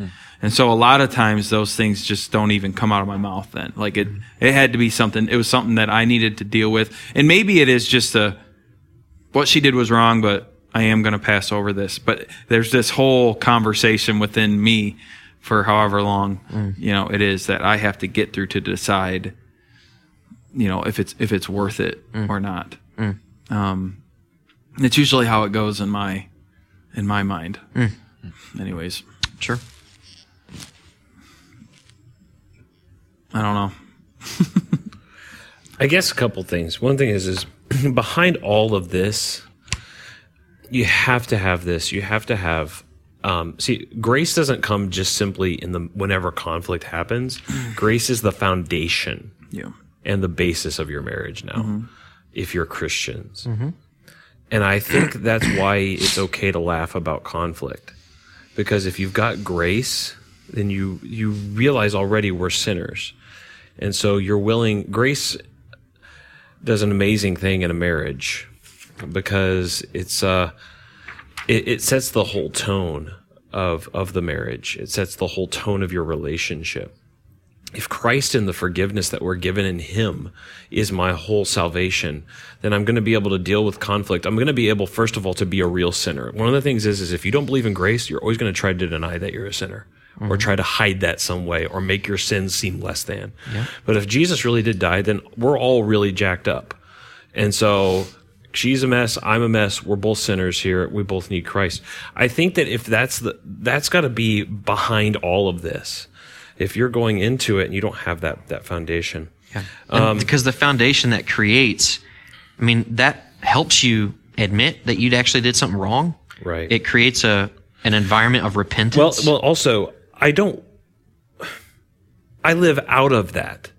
And so a lot of times those things just don't even come out of my mouth then. Like it it had to be something it was something that I needed to deal with. And maybe it is just a what she did was wrong, but I am going to pass over this. But there's this whole conversation within me for however long, mm. you know, it is that I have to get through to decide you know, if it's if it's worth it mm. or not. Mm. Um it's usually how it goes in my in my mind. Anyways, Sure. I don't know. I guess a couple things. One thing is, is <clears throat> behind all of this, you have to have this. You have to have. Um, see, grace doesn't come just simply in the whenever conflict happens. <clears throat> grace is the foundation Yeah. and the basis of your marriage now, if you're Christians. And I think <clears throat> that's why it's okay to laugh about conflict, because if you've got grace, then you you realize already we're sinners, and so you're willing. Grace does an amazing thing in a marriage because it's uh it, it sets the whole tone of of the marriage. It sets the whole tone of your relationship if Christ and the forgiveness that we're given in Him is my whole salvation, then I'm going to be able to deal with conflict. I'm going to be able, first of all, to be a real sinner. One of the things is, is if you don't believe in grace, you're always going to try to deny that you're a sinner. Or mm-hmm. try to hide that some way, or make your sins seem less than. But if Jesus really did die, then we're all really jacked up. And so she's a mess, I'm a mess, we're both sinners here. We both need Christ. I think that if that's the that's got to be behind all of this. If you're going into it and you don't have that that foundation. And um, because the foundation that creates, I mean, that helps you admit that you actually did something wrong. Right. It creates a an environment of Well, repentance. well also, I don't I live out of that.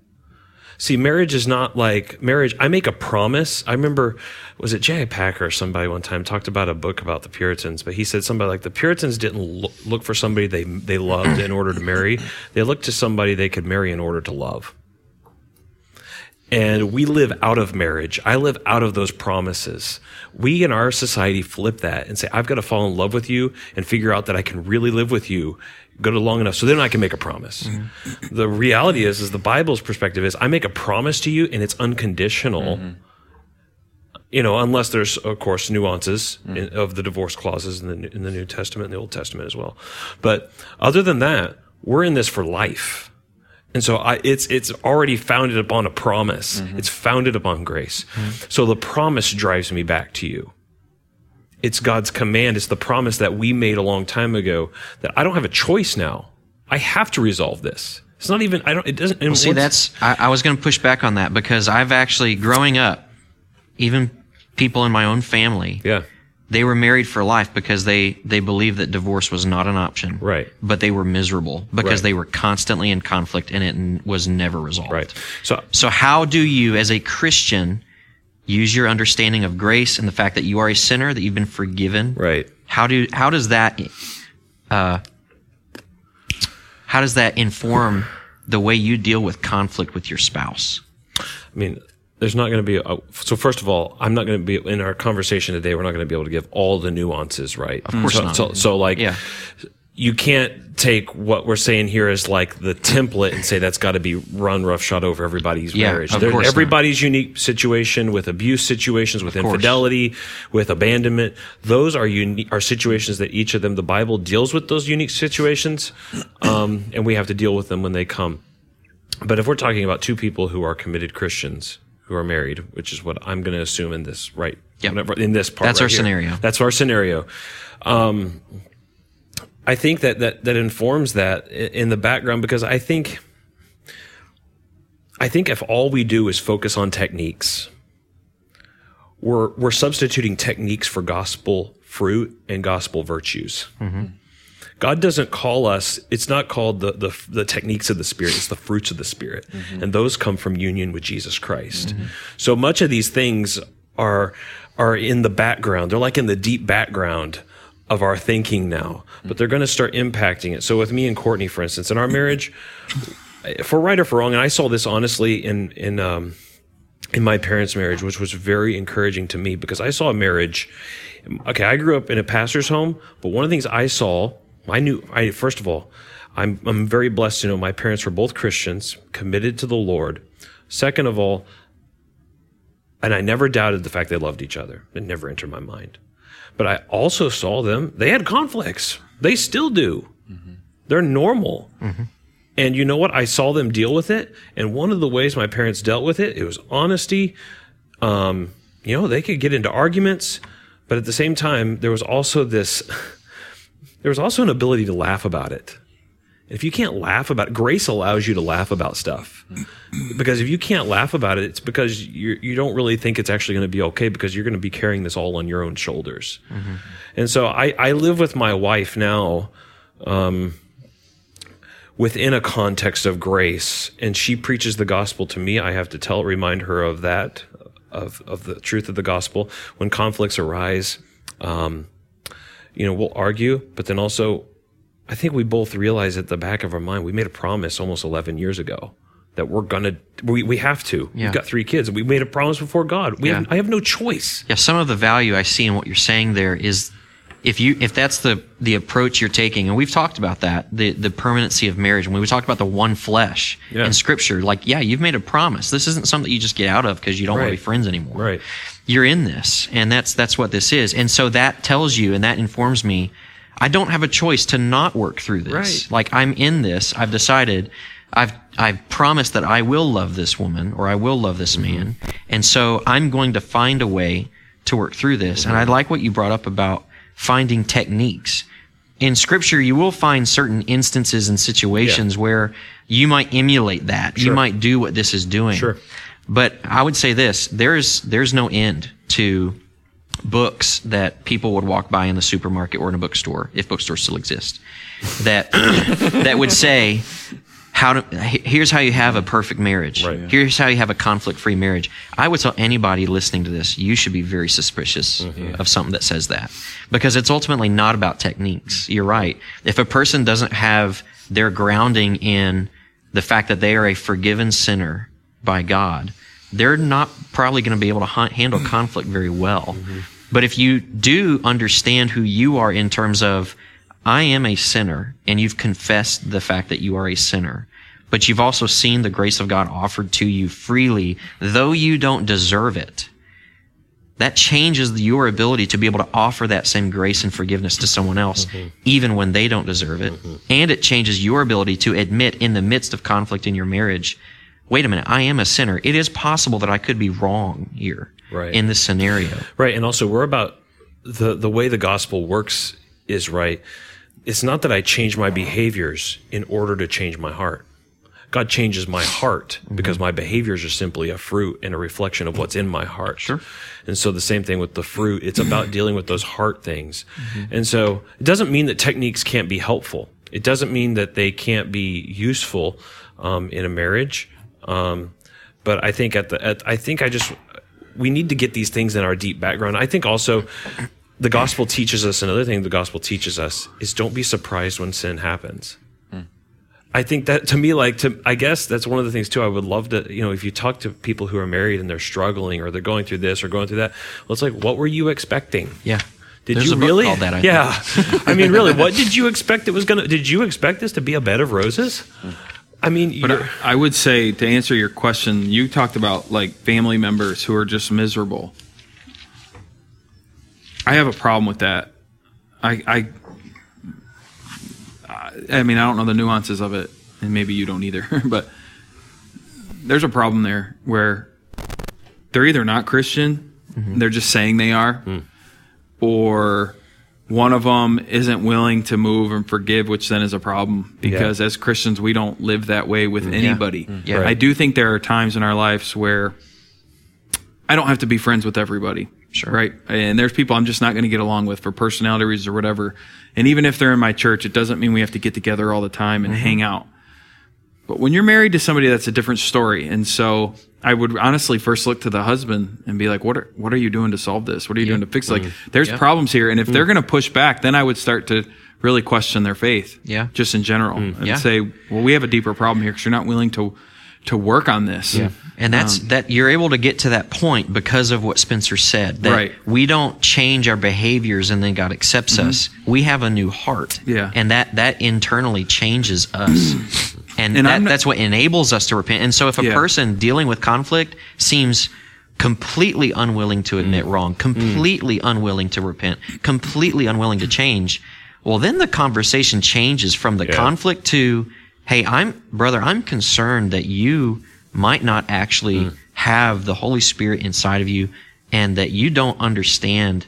See, marriage is not like marriage. I make a promise. I remember, was it J.I. Packer or somebody one time talked about a book about the Puritans, but he said somebody like the Puritans didn't look, for somebody they they loved in order to marry. They looked to somebody they could marry in order to love. And we live out of marriage. I live out of those promises. We in our society flip that and say, I've got to fall in love with you and figure out that I can really live with you, go to long enough, so then I can make a promise. Mm-hmm. The reality is, is the Bible's perspective is I make a promise to you and it's unconditional. Mm-hmm. You know, unless there's, of course, nuances mm-hmm. in, of the divorce clauses in the, New- in the New Testament and the Old Testament as well. But other than that, we're in this for life. And so I, it's it's already founded upon a promise. It's founded upon grace. So the promise drives me back to you. It's God's command. It's the promise that we made a long time ago that I don't have a choice now. I have to resolve this. It's not even. I don't. It doesn't. and See, that's I, I was going to push back on that because I've actually growing up, even people in my own family, yeah. they were married for life because they they believed that divorce was not an option. Right. But they were miserable because Right. they were constantly in conflict and it was never resolved. Right. So So how do you, as a Christian, use your understanding of grace and the fact that you are a sinner, that you've been forgiven? right. How do how does that uh, how does that inform the way you deal with conflict with your spouse? I mean, there's not going to be a. So first of all, I'm not going to be in our conversation today. We're not going to be able to give all the nuances, right? Of course so, not. So, so like, Yeah. You can't take what we're saying here as like the template and say that's got to be run roughshod over everybody's Yeah, marriage. of There- course not. everybody's unique situation with abuse situations, with course. infidelity, with abandonment. Those are unique are situations that each of them the Bible deals with those unique situations, um, and we have to deal with them when they come. But if we're talking about two people who are committed Christians who are married, which is what I'm going to assume in this right, Yep. in this part, That's right our here. scenario. That's our scenario. Um, I think that that that informs that in the background because I think I think if all we do is focus on techniques, we're we're substituting techniques for gospel fruit and gospel virtues. Mm-hmm. God doesn't call us. It's not called the, the the techniques of the spirit. It's the fruits of the spirit, mm-hmm. and those come from union with Jesus Christ. Mm-hmm. So much of these things are are in the background. They're like in the deep background of our thinking now, but they're going to start impacting it. So with me and Courtney, for instance, in our marriage, for right or for wrong, and I saw this honestly in in um, in my parents' marriage, which was very encouraging to me because I saw a marriage. Okay, I grew up in a pastor's home, but one of the things I saw, I knew, I first of all, I'm I'm very blessed to know my parents were both Christians, committed to the Lord. Second of all, and I never doubted the fact they loved each other. It never entered my mind. But I also saw them, they had conflicts. They still do. They're normal. And you know what? I saw them deal with it. And one of the ways my parents dealt with it, it was honesty. Um, you know, they could get into arguments, but at the same time, there was also this, <laughs> there was also an ability to laugh about it. If you can't laugh about grace allows you to laugh about stuff. Because if you can't laugh about it, it's because you you don't really think it's actually going to be okay because you're going to be carrying this all on your own shoulders. And so I, I live with my wife now um, within a context of grace, and she preaches the gospel to me. I have to tell, remind her of that, of of the truth of the gospel. When conflicts arise, um, you know, we'll argue, but then also, I think we both realize at the back of our mind, we made a promise almost 11 years ago that we're gonna, we, we have to. Yeah. We've got three kids. We made a promise before God. We Yeah. have, I have no choice. Yeah, some of the value I see in what you're saying there is if you if that's the the approach you're taking, and we've talked about that, the the permanency of marriage, and we talked about the one flesh Yeah. in Scripture, like yeah, you've made a promise. This isn't something you just get out of because you don't want to be friends anymore. Right. You're in this, and that's that's what this is, and so that tells you, and that informs me. I don't have a choice to not work through this. Right. Like I'm in this. I've decided. I've I've promised that I will love this woman or I will love this mm-hmm. man, and so I'm going to find a way to work through this. And I like what you brought up about finding techniques. In Scripture, you will find certain instances and situations where you might emulate that. You might do what this is doing. Sure. But I would say this: there's there's no end to books that people would walk by in the supermarket or in a bookstore, if bookstores still exist, that <coughs> that would say, "How to? Here's how you have a perfect marriage. Right. Here's how you have a conflict-free marriage." I would tell anybody listening to this, you should be very suspicious mm-hmm. of something that says that, because it's ultimately not about techniques. You're right. If a person doesn't have their grounding in the fact that they are a forgiven sinner by God, they're not probably going to be able to hunt, handle conflict very well. Mm-hmm. But if you do understand who you are in terms of, I am a sinner, and you've confessed the fact that you are a sinner, but you've also seen the grace of God offered to you freely, though you don't deserve it. That changes your ability to be able to offer that same grace and forgiveness to someone else, mm-hmm. even when they don't deserve it. Mm-hmm. And it changes your ability to admit in the midst of conflict in your marriage, wait a minute, I am a sinner. It is possible that I could be wrong here Right. in this scenario. Right. And also we're about the the way the gospel works is right. It's not that I change my behaviors in order to change my heart. God changes my heart because my behaviors are simply a fruit and a reflection of what's in my heart. Sure. And so the same thing with the fruit, it's about <clears throat> dealing with those heart things. And so it doesn't mean that techniques can't be helpful. It doesn't mean that they can't be useful um, in a marriage. Um, but I think at the at, I think I just we need to get these things in our deep background. I think also the gospel teaches us another thing the gospel teaches us is don't be surprised when sin happens. I think that to me, like to, I guess that's one of the things too. I would love to, you know, if you talk to people who are married and they're struggling or they're going through this or going through that, well, it's like, what were you expecting? Yeah. Did There's you really? that, I yeah. <laughs> I mean, really, what did you expect it was gonna? Did you expect this to be a bed of roses? I mean, But I, I would say to answer your question, you talked about like family members who are just miserable. I have a problem with that. I, I, I mean, I don't know the nuances of it, and maybe you don't either. <laughs> But there's a problem there where they're either not Christian, mm-hmm. they're just saying they are, mm. or one of them isn't willing to move and forgive, which then is a problem because as Christians, we don't live that way with mm-hmm. anybody. Yeah. Mm-hmm. I do think there are times in our lives where I don't have to be friends with everybody. Sure. Right. And there's people I'm just not going to get along with for personality reasons or whatever. And even if they're in my church, it doesn't mean we have to get together all the time and mm-hmm. hang out. But when you're married to somebody, that's a different story. And so I would honestly first look to the husband and be like, what are, what are you doing to solve this? What are you doing to fix it? Like, mm. there's problems here. And if they're mm. going to push back, then I would start to really question their faith. Yeah. Just in general. Mm. And Yeah. say, well, we have a deeper problem here because you're not willing to, to work on this. Yeah. And that's that you're able to get to that point because of what Spencer said. That Right. we don't change our behaviors and then God accepts us. We have a new heart. Mm-hmm. Yeah. And that that internally changes us. <clears throat> and And that, not- that's what enables us to repent. And so if a Yeah. person dealing with conflict seems completely unwilling to admit Mm. wrong, completely unwilling to repent, completely unwilling to change, well then the conversation changes from the conflict to hey, I'm brother, I'm concerned that you might not actually Mm. have the Holy Spirit inside of you and that you don't understand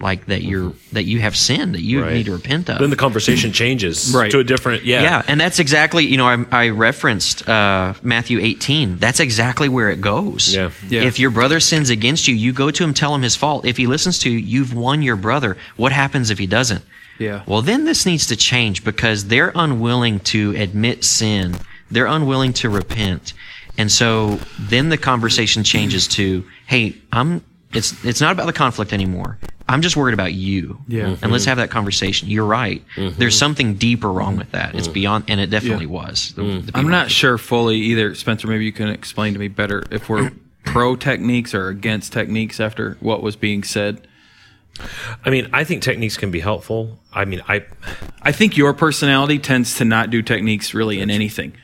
like that you're that you have sinned that you Right. need to repent of. Then the conversation <clears throat> changes Right. to a different, yeah. yeah, and that's exactly you know I, I referenced uh, Matthew 18. That's exactly where it goes. Yeah. Yeah. If your brother sins against you, you go to him, tell him his fault. If he listens to you, you've won your brother. What happens if he doesn't? Yeah. Well, then this needs to change because they're unwilling to admit sin. They're unwilling to repent. And so then the conversation changes to, hey, I'm it's it's not about the conflict anymore. I'm just worried about you. Yeah. And let's have that conversation. You're right. Mm-hmm. There's something deeper wrong with that. It's mm-hmm. beyond and it definitely Yeah. was. The- mm-hmm. the I'm people- not sure fully either. Spencer, maybe you can explain to me better if we're <clears throat> pro techniques or against techniques after what was being said. I mean, I think techniques can be helpful. I mean, I, I think your personality tends to not do techniques really in anything,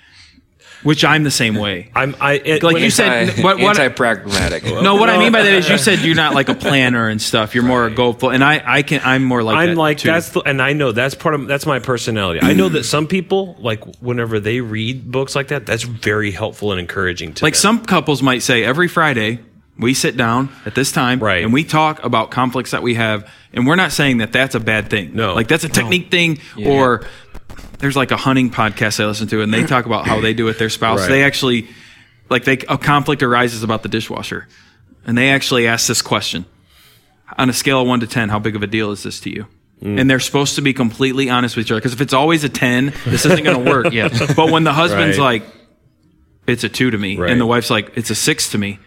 which I'm the same way. I'm, I, it, Like you it- said, what, what, anti-pragmatic. no, what I mean by that is you said you're not like a planner and stuff. You're more a go full, and I, I can, I'm more like I'm that like too. that's the, and I know that's part of that's my personality. I know that some people like whenever they read books like that, that's very helpful and encouraging to like them. some couples might say every Friday we sit down at this time Right. and we talk about conflicts that we have, and we're not saying that that's a bad thing. No. like that's a technique thing, or there's like a hunting podcast I listen to, and they talk about how they do with their spouse. Right. They actually like they a conflict arises about the dishwasher, and they actually ask this question on a scale of one to ten, how big of a deal is this to you? Mm. And they're supposed to be completely honest with each other because if it's always a ten, this isn't going to work. <laughs> Yeah. But when the husband's Right. like, it's a two to me, Right. and the wife's like, it's a six to me.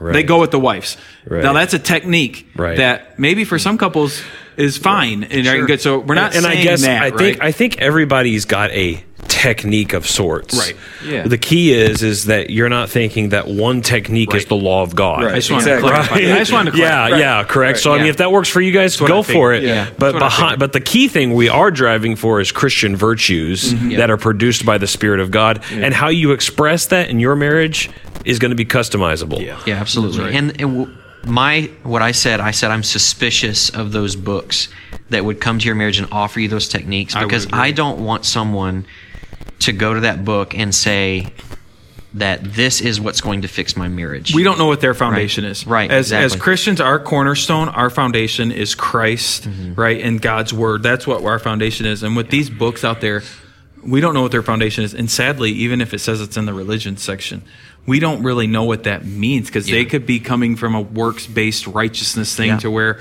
Right. They go with the wife's. Right. Now that's a technique Right. that maybe for some couples is fine and are good. So we're not and saying I guess that, I think? I think everybody's got a technique of sorts. Right. Yeah. The key is is that you're not thinking that one technique is the law of God. Right. I just wanted Exactly. to clarify. I just wanted to yeah, clarify. yeah, correct. So I mean, if that works for you guys, go for it. Yeah. But That's what I behind, but the key thing we are driving for is Christian virtues mm-hmm. that are produced by the Spirit of God, and how you express that in your marriage is going to be customizable. Yeah. Yeah, absolutely. And, and w- my what I said, I said I'm suspicious of those books that would come to your marriage and offer you those techniques because agree. I, don't want someone to go to that book and say that this is what's going to fix my marriage. we don't know what their foundation Right. is. Right, As as. Christians, our cornerstone, our foundation is Christ, Mm-hmm. right, and God's word. That's what our foundation is. And with these books out there, we don't know what their foundation is. And sadly, even if it says it's in the religion section, we don't really know what that means because they could be coming from a works based righteousness thing Yeah. to where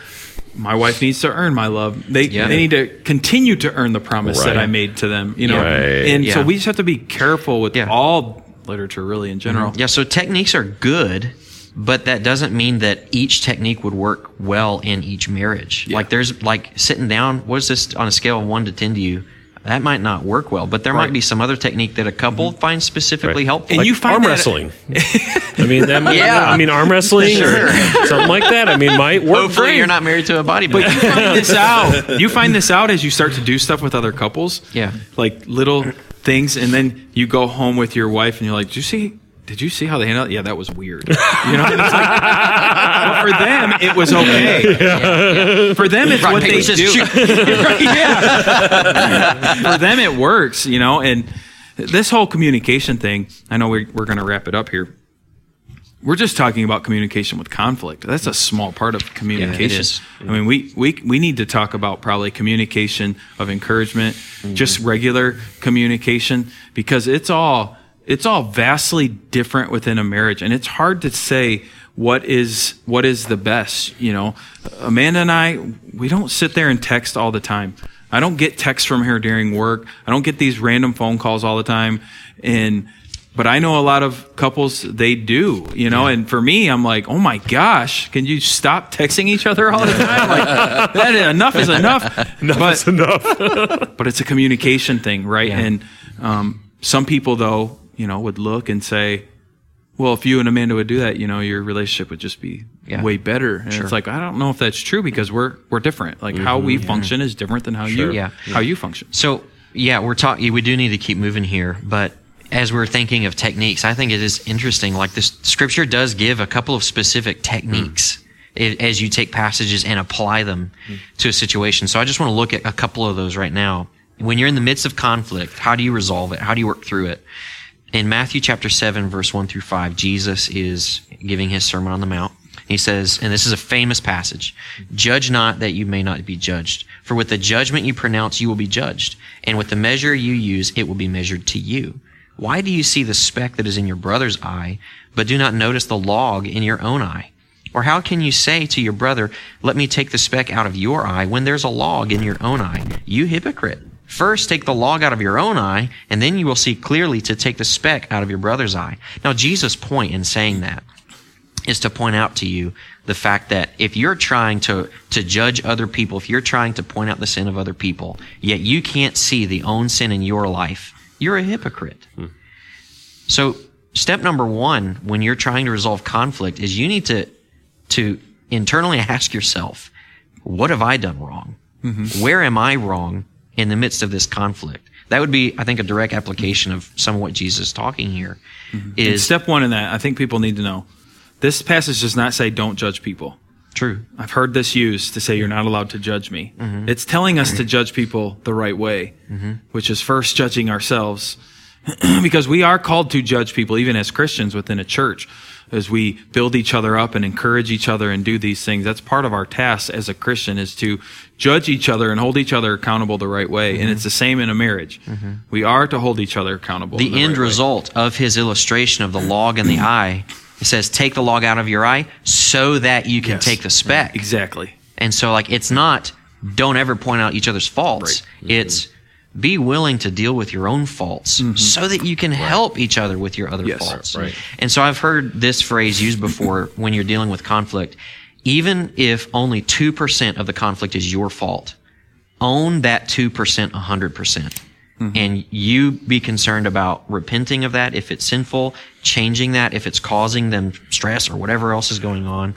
my wife needs to earn my love. They Yeah. they need to continue to earn the promise that I made to them. You know, Right. and so we just have to be careful with Yeah. all literature, really in general. Mm-hmm. Yeah, so techniques are good, but that doesn't mean that each technique would work well in each marriage. Like there's like sitting down, what is this on a scale of one to ten to you? That might not work well, but there Right. might be some other technique that a couple mm-hmm. finds specifically Right. helpful. And you find arm that- wrestling. <laughs> I mean, that, might, Yeah. I mean, arm wrestling or something like that. I mean, might work. Hopefully, great. you're not married to a bodybuilder. But you find this out. You find this out as you start to do stuff with other couples. Yeah. Like little things, and then you go home with your wife, and you're like, "Do you see? Did you see how they handled it? Yeah, that was weird." You know, it's like, but for them, it was okay. For them, it's Rock, what they do. <laughs> Right, yeah. for them, it works. You know, and this whole communication thing. I know we're we're going to wrap it up here. We're just talking about communication with conflict. That's a small part of communication. is. I mean, we, we we need to talk about probably communication of encouragement, just regular communication, because it's all it's all vastly different within a marriage, and it's hard to say what is what is the best. You know, Amanda and I, we don't sit there and text all the time. I don't get texts from her during work. I don't get these random phone calls all the time, and but I know a lot of couples they do, you know. And for me, I'm like, oh my gosh, can you stop texting each other all the time? Like that enough is enough. <laughs> but, That's enough. <laughs> but it's a communication thing, right? Yeah. And um, some people, though, you know, would look and say, well, if you and Amanda would do that, you know, your relationship would just be Yeah. way better. And Sure. it's like I don't know if that's true because we're we're different. Like how we mm-hmm. function is different than how you Yeah. how you function. So yeah, we're talking. We do need to keep moving here, but as we're thinking of techniques, I think it is interesting. Like this scripture does give a couple of specific techniques mm. i- as you take passages and apply them mm. to a situation. So I just want to look at a couple of those right now. When you're in the midst of conflict, how do you resolve it? How do you work through it? In Matthew chapter 7, verse 1 through 5, Jesus is giving his Sermon on the Mount. He says, and this is a famous passage Judge not that you may not be judged. For with the judgment you pronounce, you will be judged. And with the measure you use, it will be measured to you. Why do you see the speck that is in your brother's eye, but do not notice the log in your own eye? Or how can you say to your brother, Let me take the speck out of your eye, when there's a log in your own eye? You hypocrite. First take the log out of your own eye, and then you will see clearly to take the speck out of your brother's eye. Now, Jesus' point in saying that is to point out to you the fact that if you're trying to, to judge other people, if you're trying to point out the sin of other people, yet you can't see the own sin in your life, you're a hypocrite. Hmm. So, step number one when you're trying to resolve conflict is you need to, to internally <laughs> ask yourself, what have I done wrong? Mm-hmm. Where am I wrong in the midst of this conflict? That would be, I think, a direct application of some of what Jesus is talking here. And Is step one in that, I think people need to know. This passage does not say don't judge people. true. I've heard this used to say you're not allowed to judge me. Mm-hmm. It's telling us to judge people the right way, mm-hmm. which is first judging ourselves, <clears throat> because we are called to judge people, even as Christians within a church, as we build each other up and encourage each other and do these things. That's part of our task as a Christian is to judge each other and hold each other accountable the right way. And it's the same in a marriage. We are to hold each other accountable. in the end right way. result of his illustration of the log in the <clears throat> eye it says take the log out of your eye so that you can Yes. take the speck Exactly. and so like it's not don't ever point out each other's faults it's be willing to deal with your own faults mm-hmm. so that you can help each other with your other Yes. faults Right. and so i've heard this phrase used before <coughs> when you're dealing with conflict even if only 2% of the conflict is your fault own that 2% 100%. percent mm-hmm. And you be concerned about repenting of that if it's sinful, changing that if it's causing them stress or whatever else is going on.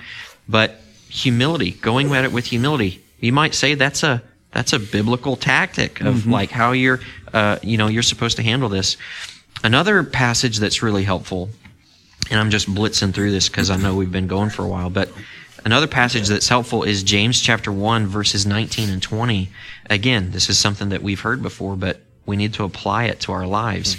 But humility, going at it with humility. You might say that's a that's a biblical tactic of like how you're uh, you know you're supposed to handle this. Another passage that's really helpful and I'm just blitzing through this because I know we've been going for a while. But another passage that's helpful is James chapter 1, verses 19 and 20. Again, this is something that we've heard before, but we need to apply it to our lives.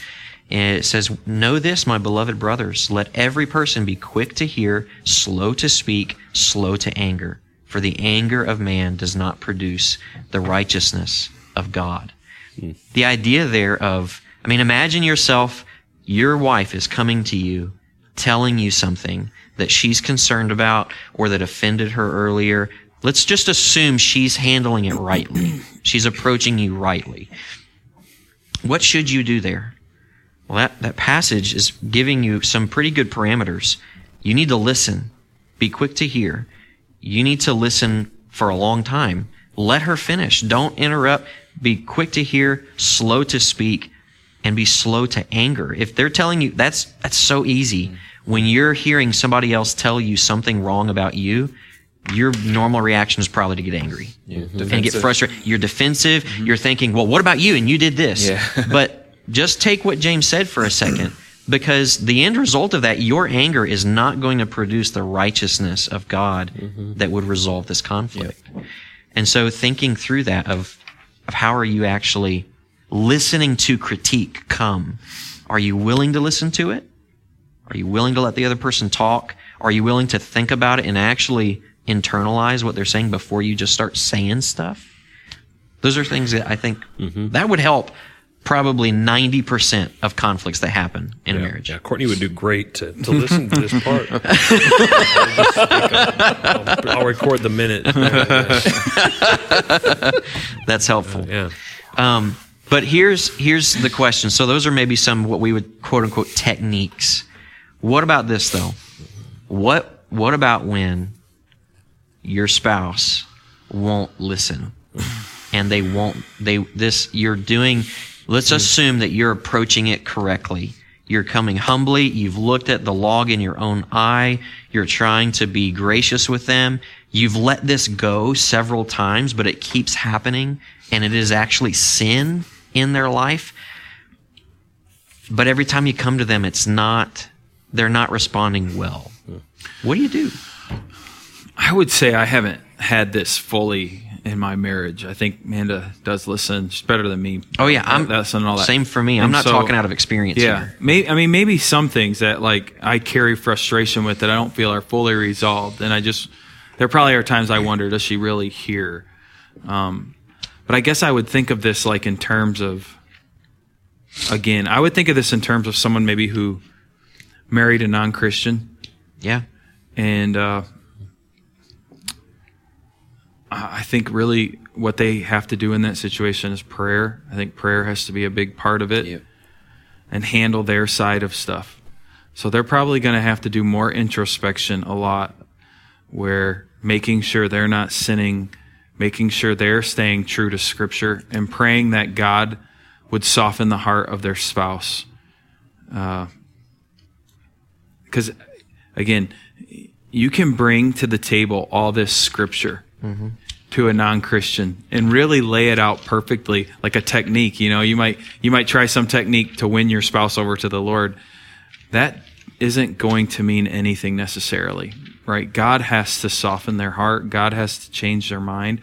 And it says, Know this, my beloved brothers, let every person be quick to hear, slow to speak, slow to anger. For the anger of man does not produce the righteousness of God. Hmm. The idea there of, I mean, imagine yourself, your wife is coming to you telling you something that she's concerned about or that offended her earlier. Let's just assume she's handling it rightly. <clears throat> She's approaching you rightly. What should you do there? Well, that, that passage is giving you some pretty good parameters. You need to listen. Be quick to hear. You need to listen for a long time. Let her finish. Don't interrupt. Be quick to hear, slow to speak, and be slow to anger. If they're telling you that's that's so easy. When you're hearing somebody else tell you something wrong about you, your normal reaction is probably to get angry and mm-hmm. get frustrated. You're defensive. Mm-hmm. You're thinking, well, what about you? And you did this. Yeah. <laughs> but just take what James said for a second, because the end result of that, your anger is not going to produce the righteousness of God mm-hmm. that would resolve this conflict. And so thinking through that of, of how are you actually listening to critique come? Are you willing to listen to it? Are you willing to let the other person talk? Are you willing to think about it and actually internalize what they're saying before you just start saying stuff? Those are things that I think mm-hmm. that would help probably 90% of conflicts that happen in a marriage. Yeah, Courtney would do great to, to listen to this part. I'll, <laughs> I'll record the minute. <laughs> That's helpful. Yeah. Um, but here's here's the question. So those are maybe some what we would quote unquote techniques. What about this though? What what about when your spouse won't listen and they won't they this you're doing let's assume that you're approaching it correctly. You're coming humbly. You've looked at the log in your own eye. You're trying to be gracious with them. You've let this go several times, but it keeps happening and it is actually sin in their life. But every time you come to them, it's not, they're not responding well. Hmm. What do you do? I would say I haven't had this fully in my marriage. I think Amanda does listen. She's better than me. Oh yeah, I'm That's and all that. same for me. I'm And not so- talking out of experience Yeah, may, I mean, maybe some things that like I carry frustration with that I don't feel are fully resolved, and I just there probably are times I wonder, does she really hear? Um, but I guess I would think of this like in terms of, again, I would think of this in terms of someone maybe who married a non-Christian Yeah. and uh, I think really what they have to do in that situation is prayer. I think prayer has to be a big part of it Yep. and handle their side of stuff. So they're probably going to have to do more introspection a lot where making sure they're not sinning, making sure they're staying true to scripture and praying that God would soften the heart of their spouse. Uh, because again, you can bring to the table all this scripture mm-hmm. To a non-Christian and really lay it out perfectly, like a technique. You know, you might you might try some technique to win your spouse over to the Lord. That isn't going to mean anything necessarily, right? God has to soften their heart. God has to change their mind,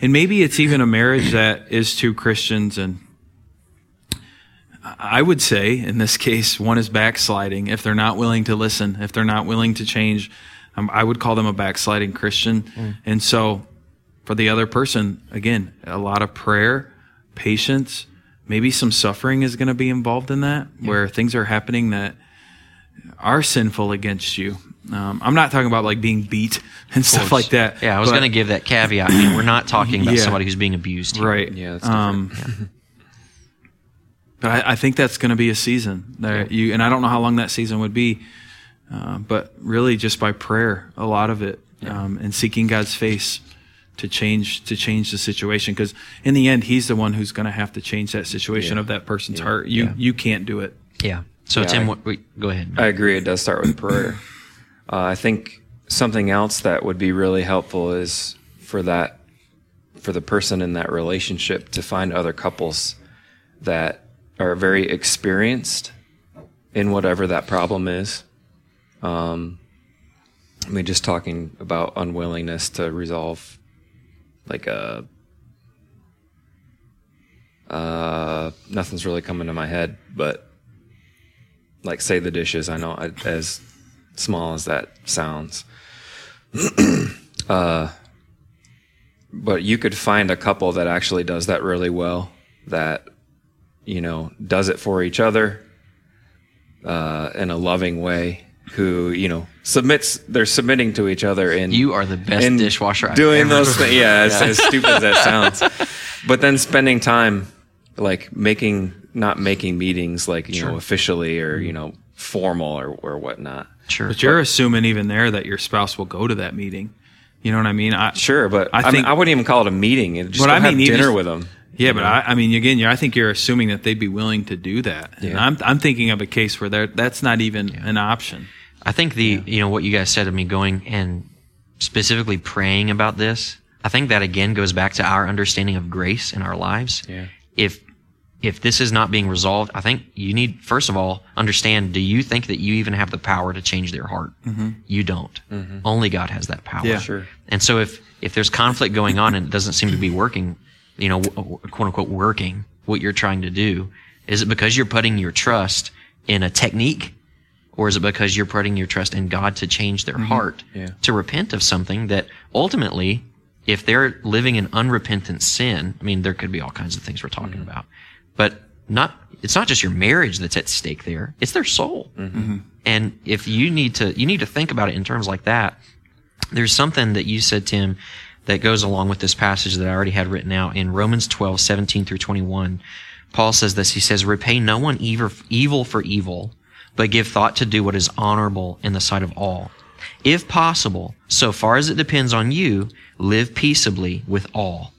and maybe it's even a marriage that is two Christians and I would say in this case, one is backsliding. If they're not willing to listen, if they're not willing to change, um, I would call them a backsliding Christian. And so for the other person, again, a lot of prayer, patience, maybe some suffering is going to be involved in that, where things are happening that are sinful against you. Um, I'm not talking about like being beat <laughs> and stuff like that. Yeah, I was going to give that caveat. I mean, we're not talking about Yeah. somebody who's being abused. here. Right. Yeah, that's different. um, <laughs> But I, I think that's going to be a season there. You and I don't know how long that season would be, uh, but really just by prayer, a lot of it, um, and seeking God's face to change to change the situation. Because in the end, He's the one who's going to have to change that situation Yeah. of that person's heart. You you can't do it. Yeah. So Yeah, Tim, I- what, go ahead. I agree. It does start with prayer. <laughs> Uh, I think something else that would be really helpful is for that, for the person in that relationship to find other couples that are very experienced in whatever that problem is. Um, I mean, just talking about unwillingness to resolve, like a. Uh, nothing's really coming to my head, but like say the dishes. I know I, as small as that sounds. <clears throat> uh, but you could find a couple that actually does that really well. That you know does it for each other uh, in a loving way. Who you know submits? They're submitting to each other in You are the best in dishwasher I've doing ever those things. Yeah, as, as stupid as that sounds. <laughs> But then spending time, like making, not making meetings, like you know, officially or you know, formal or or whatnot. Sure. But you're assuming even there that your spouse will go to that meeting. You know what I mean? I, Sure, but I I, mean, think- I wouldn't even call it a meeting. Just But go I have mean, you dinner just- with them. Yeah, but I, I mean, again, I think you're assuming that they'd be willing to do that. And I'm, I'm thinking of a case where that's not even an option. I think the you know what you guys said of me going and specifically praying about this. I think that again goes back to our understanding of grace in our lives. Yeah. If if this is not being resolved, I think you need first of all understand. Do you think that you even have the power to change their heart? Mm-hmm. You don't. Mm-hmm. Only God has that power. Yeah. Sure. And so if if there's conflict going on and it doesn't seem to be working, you know, quote unquote working what you're trying to do, is it because you're putting your trust in a technique or is it because you're putting your trust in God to change their mm-hmm. heart Yeah. to repent of something that ultimately if they're living in unrepentant sin, I mean there could be all kinds of things we're talking mm-hmm. about. But not it's not just your marriage that's at stake there, it's their soul. Mm-hmm. And if you need to you need to think about it in terms like that there's something that you said, Tim, that goes along with this passage that I already had written out in Romans 12, 17 through 21. Paul says this. He says, repay no one evil, for evil, but give thought to do what is honorable in the sight of all. If possible, so far as it depends on you, live peaceably with all.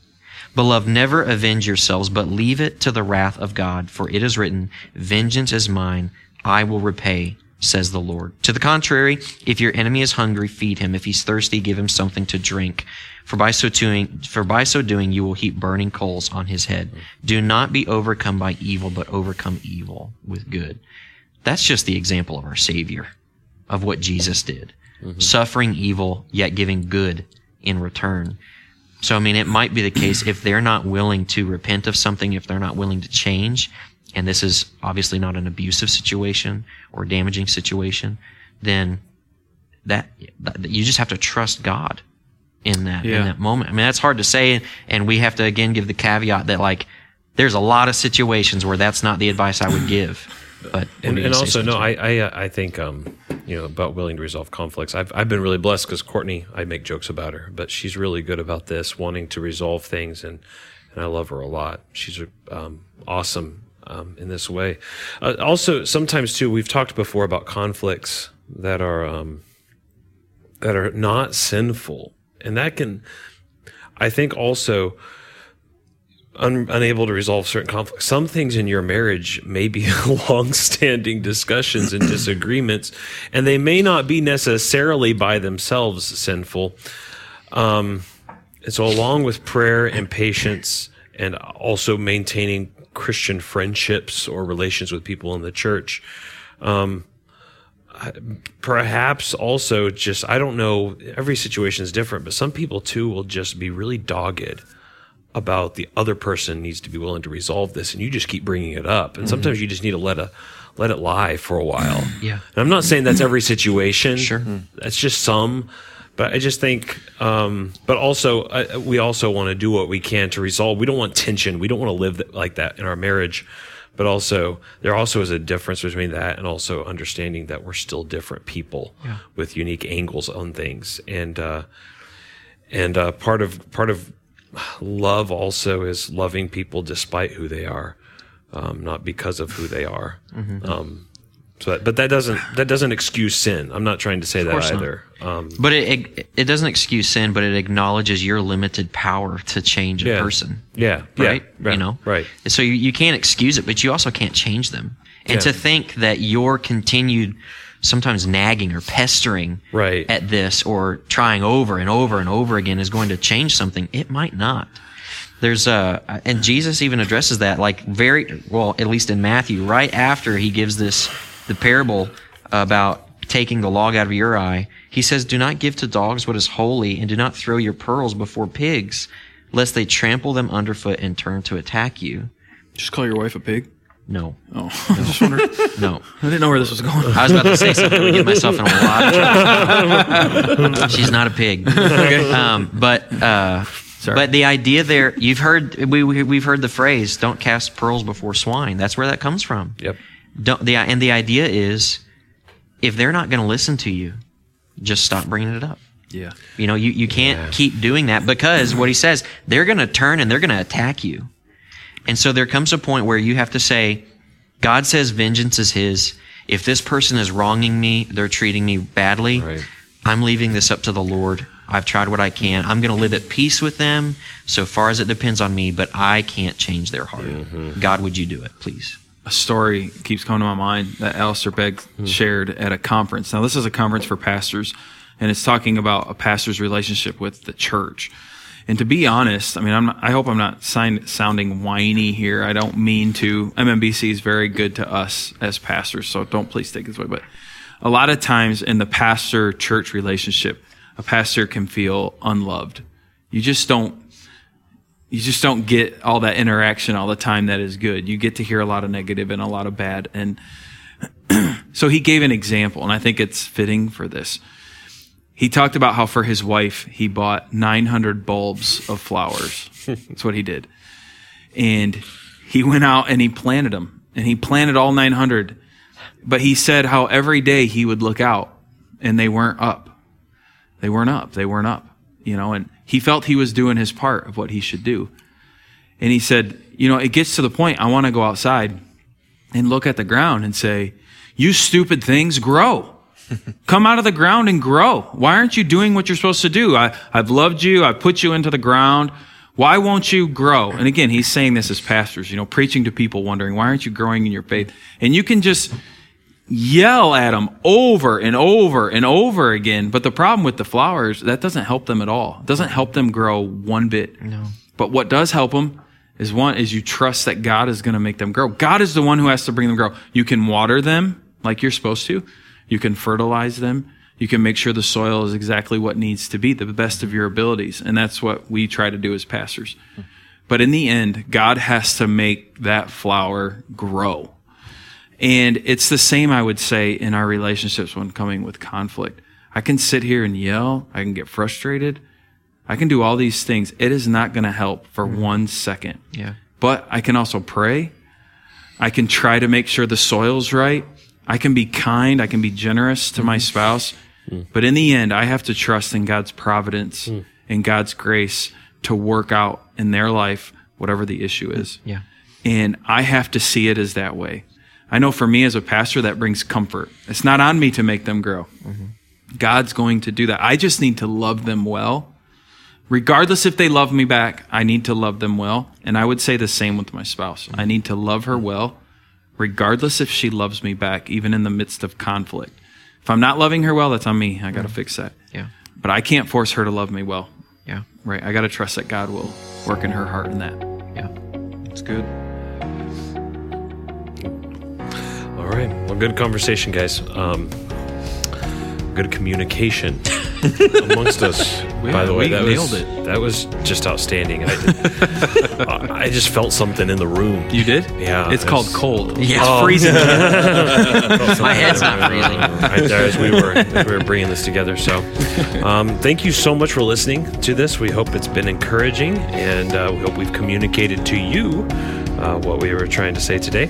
Beloved, never avenge yourselves, but leave it to the wrath of God, for it is written, Vengeance is mine, I will repay, says the Lord. To the contrary, if your enemy is hungry, feed him. If he's thirsty, give him something to drink. For by so doing, for by so doing, you will heap burning coals on his head. Do not be overcome by evil, but overcome evil with good. That's just the example of our Savior, of what Jesus did. Mm-hmm. Suffering evil, yet giving good in return. So, I mean, it might be the case if they're not willing to repent of something, if they're not willing to change, and this is obviously not an abusive situation or damaging situation, then that, that you just have to trust God in that Yeah. in that moment. I mean, that's hard to say, and we have to again give the caveat that like there's a lot of situations where that's not the advice I would give. But and, and also no i i, uh, I think um you know about willing to resolve conflicts i've, I've been really blessed because courtney i make jokes about her but she's really good about this wanting to resolve things and and i love her a lot she's um, awesome um, in this way uh, also sometimes too we've talked before about conflicts that are um that are not sinful and that can i think also un, unable to resolve certain conflicts. Some things in your marriage may be <laughs> long-standing discussions and disagreements, and they may not be necessarily by themselves sinful. Um, and so, along with prayer and patience, and also maintaining Christian friendships or relations with people in the church, perhaps also just I don't know. Every situation is different, but some people too will just be really dogged about the other person needs to be willing to resolve this, and you just keep bringing it up. And sometimes you just need to let a let it lie for a while. <clears throat> Yeah. And I'm not saying that's every situation. <clears throat> Sure. That's just some. But I just think, um, but also, uh, we also want to do what we can to resolve. We don't want tension. We don't want to live like that in our marriage. But also, there also is a difference between that and also understanding that we're still different people with unique angles on things. And, uh, and uh, part of part of love also is loving people despite who they are, um, not because of who they are. Um, so, but that doesn't that doesn't excuse sin. I'm not trying to say that either. Um, But it, it it doesn't excuse sin, but it acknowledges your limited power to change a Yeah. person. yeah, Right? yeah, You know? right. So you, you can't excuse it, but you also can't change them. And Yeah. to think that your continued sometimes nagging or pestering Right. at this or trying over and over and over again is going to change something, it might not. There's uh and Jesus even addresses that like very well, at least in Matthew, right after he gives this the parable about taking the log out of your eye, he says, Do not give to dogs what is holy, and do not throw your pearls before pigs, lest they trample them underfoot and turn to attack you. Just call your wife a pig. No. Oh, <laughs> I just wondered. No. I didn't know where this was going. I was about to say something would get myself in a lot of trouble. <laughs> She's not a pig. Um, but uh, but the idea there, you've heard we, we we've heard the phrase "Don't cast pearls before swine." That's where that comes from. Yep. Don't the and the idea is, if they're not going to listen to you, just stop bringing it up. Yeah. You know, you, you can't keep doing that because what he says, they're going to turn and they're going to attack you. And so there comes a point where you have to say, God says vengeance is his. If this person is wronging me, they're treating me badly, Right. I'm leaving this up to the Lord. I've tried what I can. I'm going to live at peace with them so far as it depends on me, but I can't change their heart. Mm-hmm. God, would you do it, please? A story keeps coming to my mind that Alistair Begg hmm. shared at a conference. Now, this is a conference for pastors, and it's talking about a pastor's relationship with the church. And to be honest, I mean, I'm not, I hope I'm not sign, sounding whiny here. I don't mean to. MMBC is very good to us as pastors, so don't please take this way. But a lot of times in the pastor church relationship, a pastor can feel unloved. You just don't you just don't get all that interaction all the time that is good. You get to hear a lot of negative and a lot of bad. And <clears throat> so he gave an example, and I think it's fitting for this. He talked about how for his wife, he bought 900 bulbs of flowers. <laughs> That's what he did. And he went out and he planted them, and he planted all 900. But he said how every day he would look out and they weren't up. They weren't up. They weren't up. You know, and he felt he was doing his part of what he should do. And he said, you know, it gets to the point I want to go outside and look at the ground and say, you stupid things grow. <laughs> Come out of the ground and grow. Why aren't you doing what you're supposed to do? I, I've loved you. I've put you into the ground. Why won't you grow? And again, he's saying this as pastors, you know, preaching to people wondering, why aren't you growing in your faith? And you can just, yell at them over and over and over again. But the problem with the flowers, that doesn't help them at all. It doesn't help them grow one bit. No. But what does help them is one is you trust that God is going to make them grow. God is the one who has to bring them grow. You can water them like you're supposed to. You can fertilize them. You can make sure the soil is exactly what needs to be, the best of your abilities. And that's what we try to do as pastors. But in the end, God has to make that flower grow. And it's the same, I would say, in our relationships when coming with conflict. I can sit here and yell. I can get frustrated. I can do all these things. It is not going to help for mm-hmm. one second. Yeah. But I can also pray. I can try to make sure the soil's right. I can be kind. I can be generous to mm-hmm. my spouse. Mm. But in the end, I have to trust in God's providence mm. and God's grace to work out in their life whatever the issue is. Yeah. And I have to see it as that way. I know for me as a pastor, that brings comfort. It's not on me to make them grow. Mm-hmm. God's going to do that. I just need to love them well. Regardless if they love me back, I need to love them well. And I would say the same with my spouse. I need to love her well, regardless if she loves me back, even in the midst of conflict. If I'm not loving her well, that's on me. I got to fix that. Yeah. But I can't force her to love me well. Yeah. Right. I got to trust that God will work in her heart in that. Yeah. It's good. All right. Well, good conversation, guys. Um, good communication <laughs> amongst us. By the way, that nailed was, it. That was just outstanding. I, did, <laughs> I just felt something in the room. You did? Yeah. It's called cold. Yeah. It's freezing. <laughs> My head's not freezing. Right there as we were as we were bringing this together. So, um, thank you so much for listening to this. We hope it's been encouraging, and uh, we hope we've communicated to you uh, what we were trying to say today.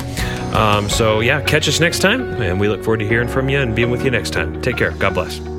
Um, so, yeah, catch us next time, and we look forward to hearing from you and being with you next time. Take care. God bless.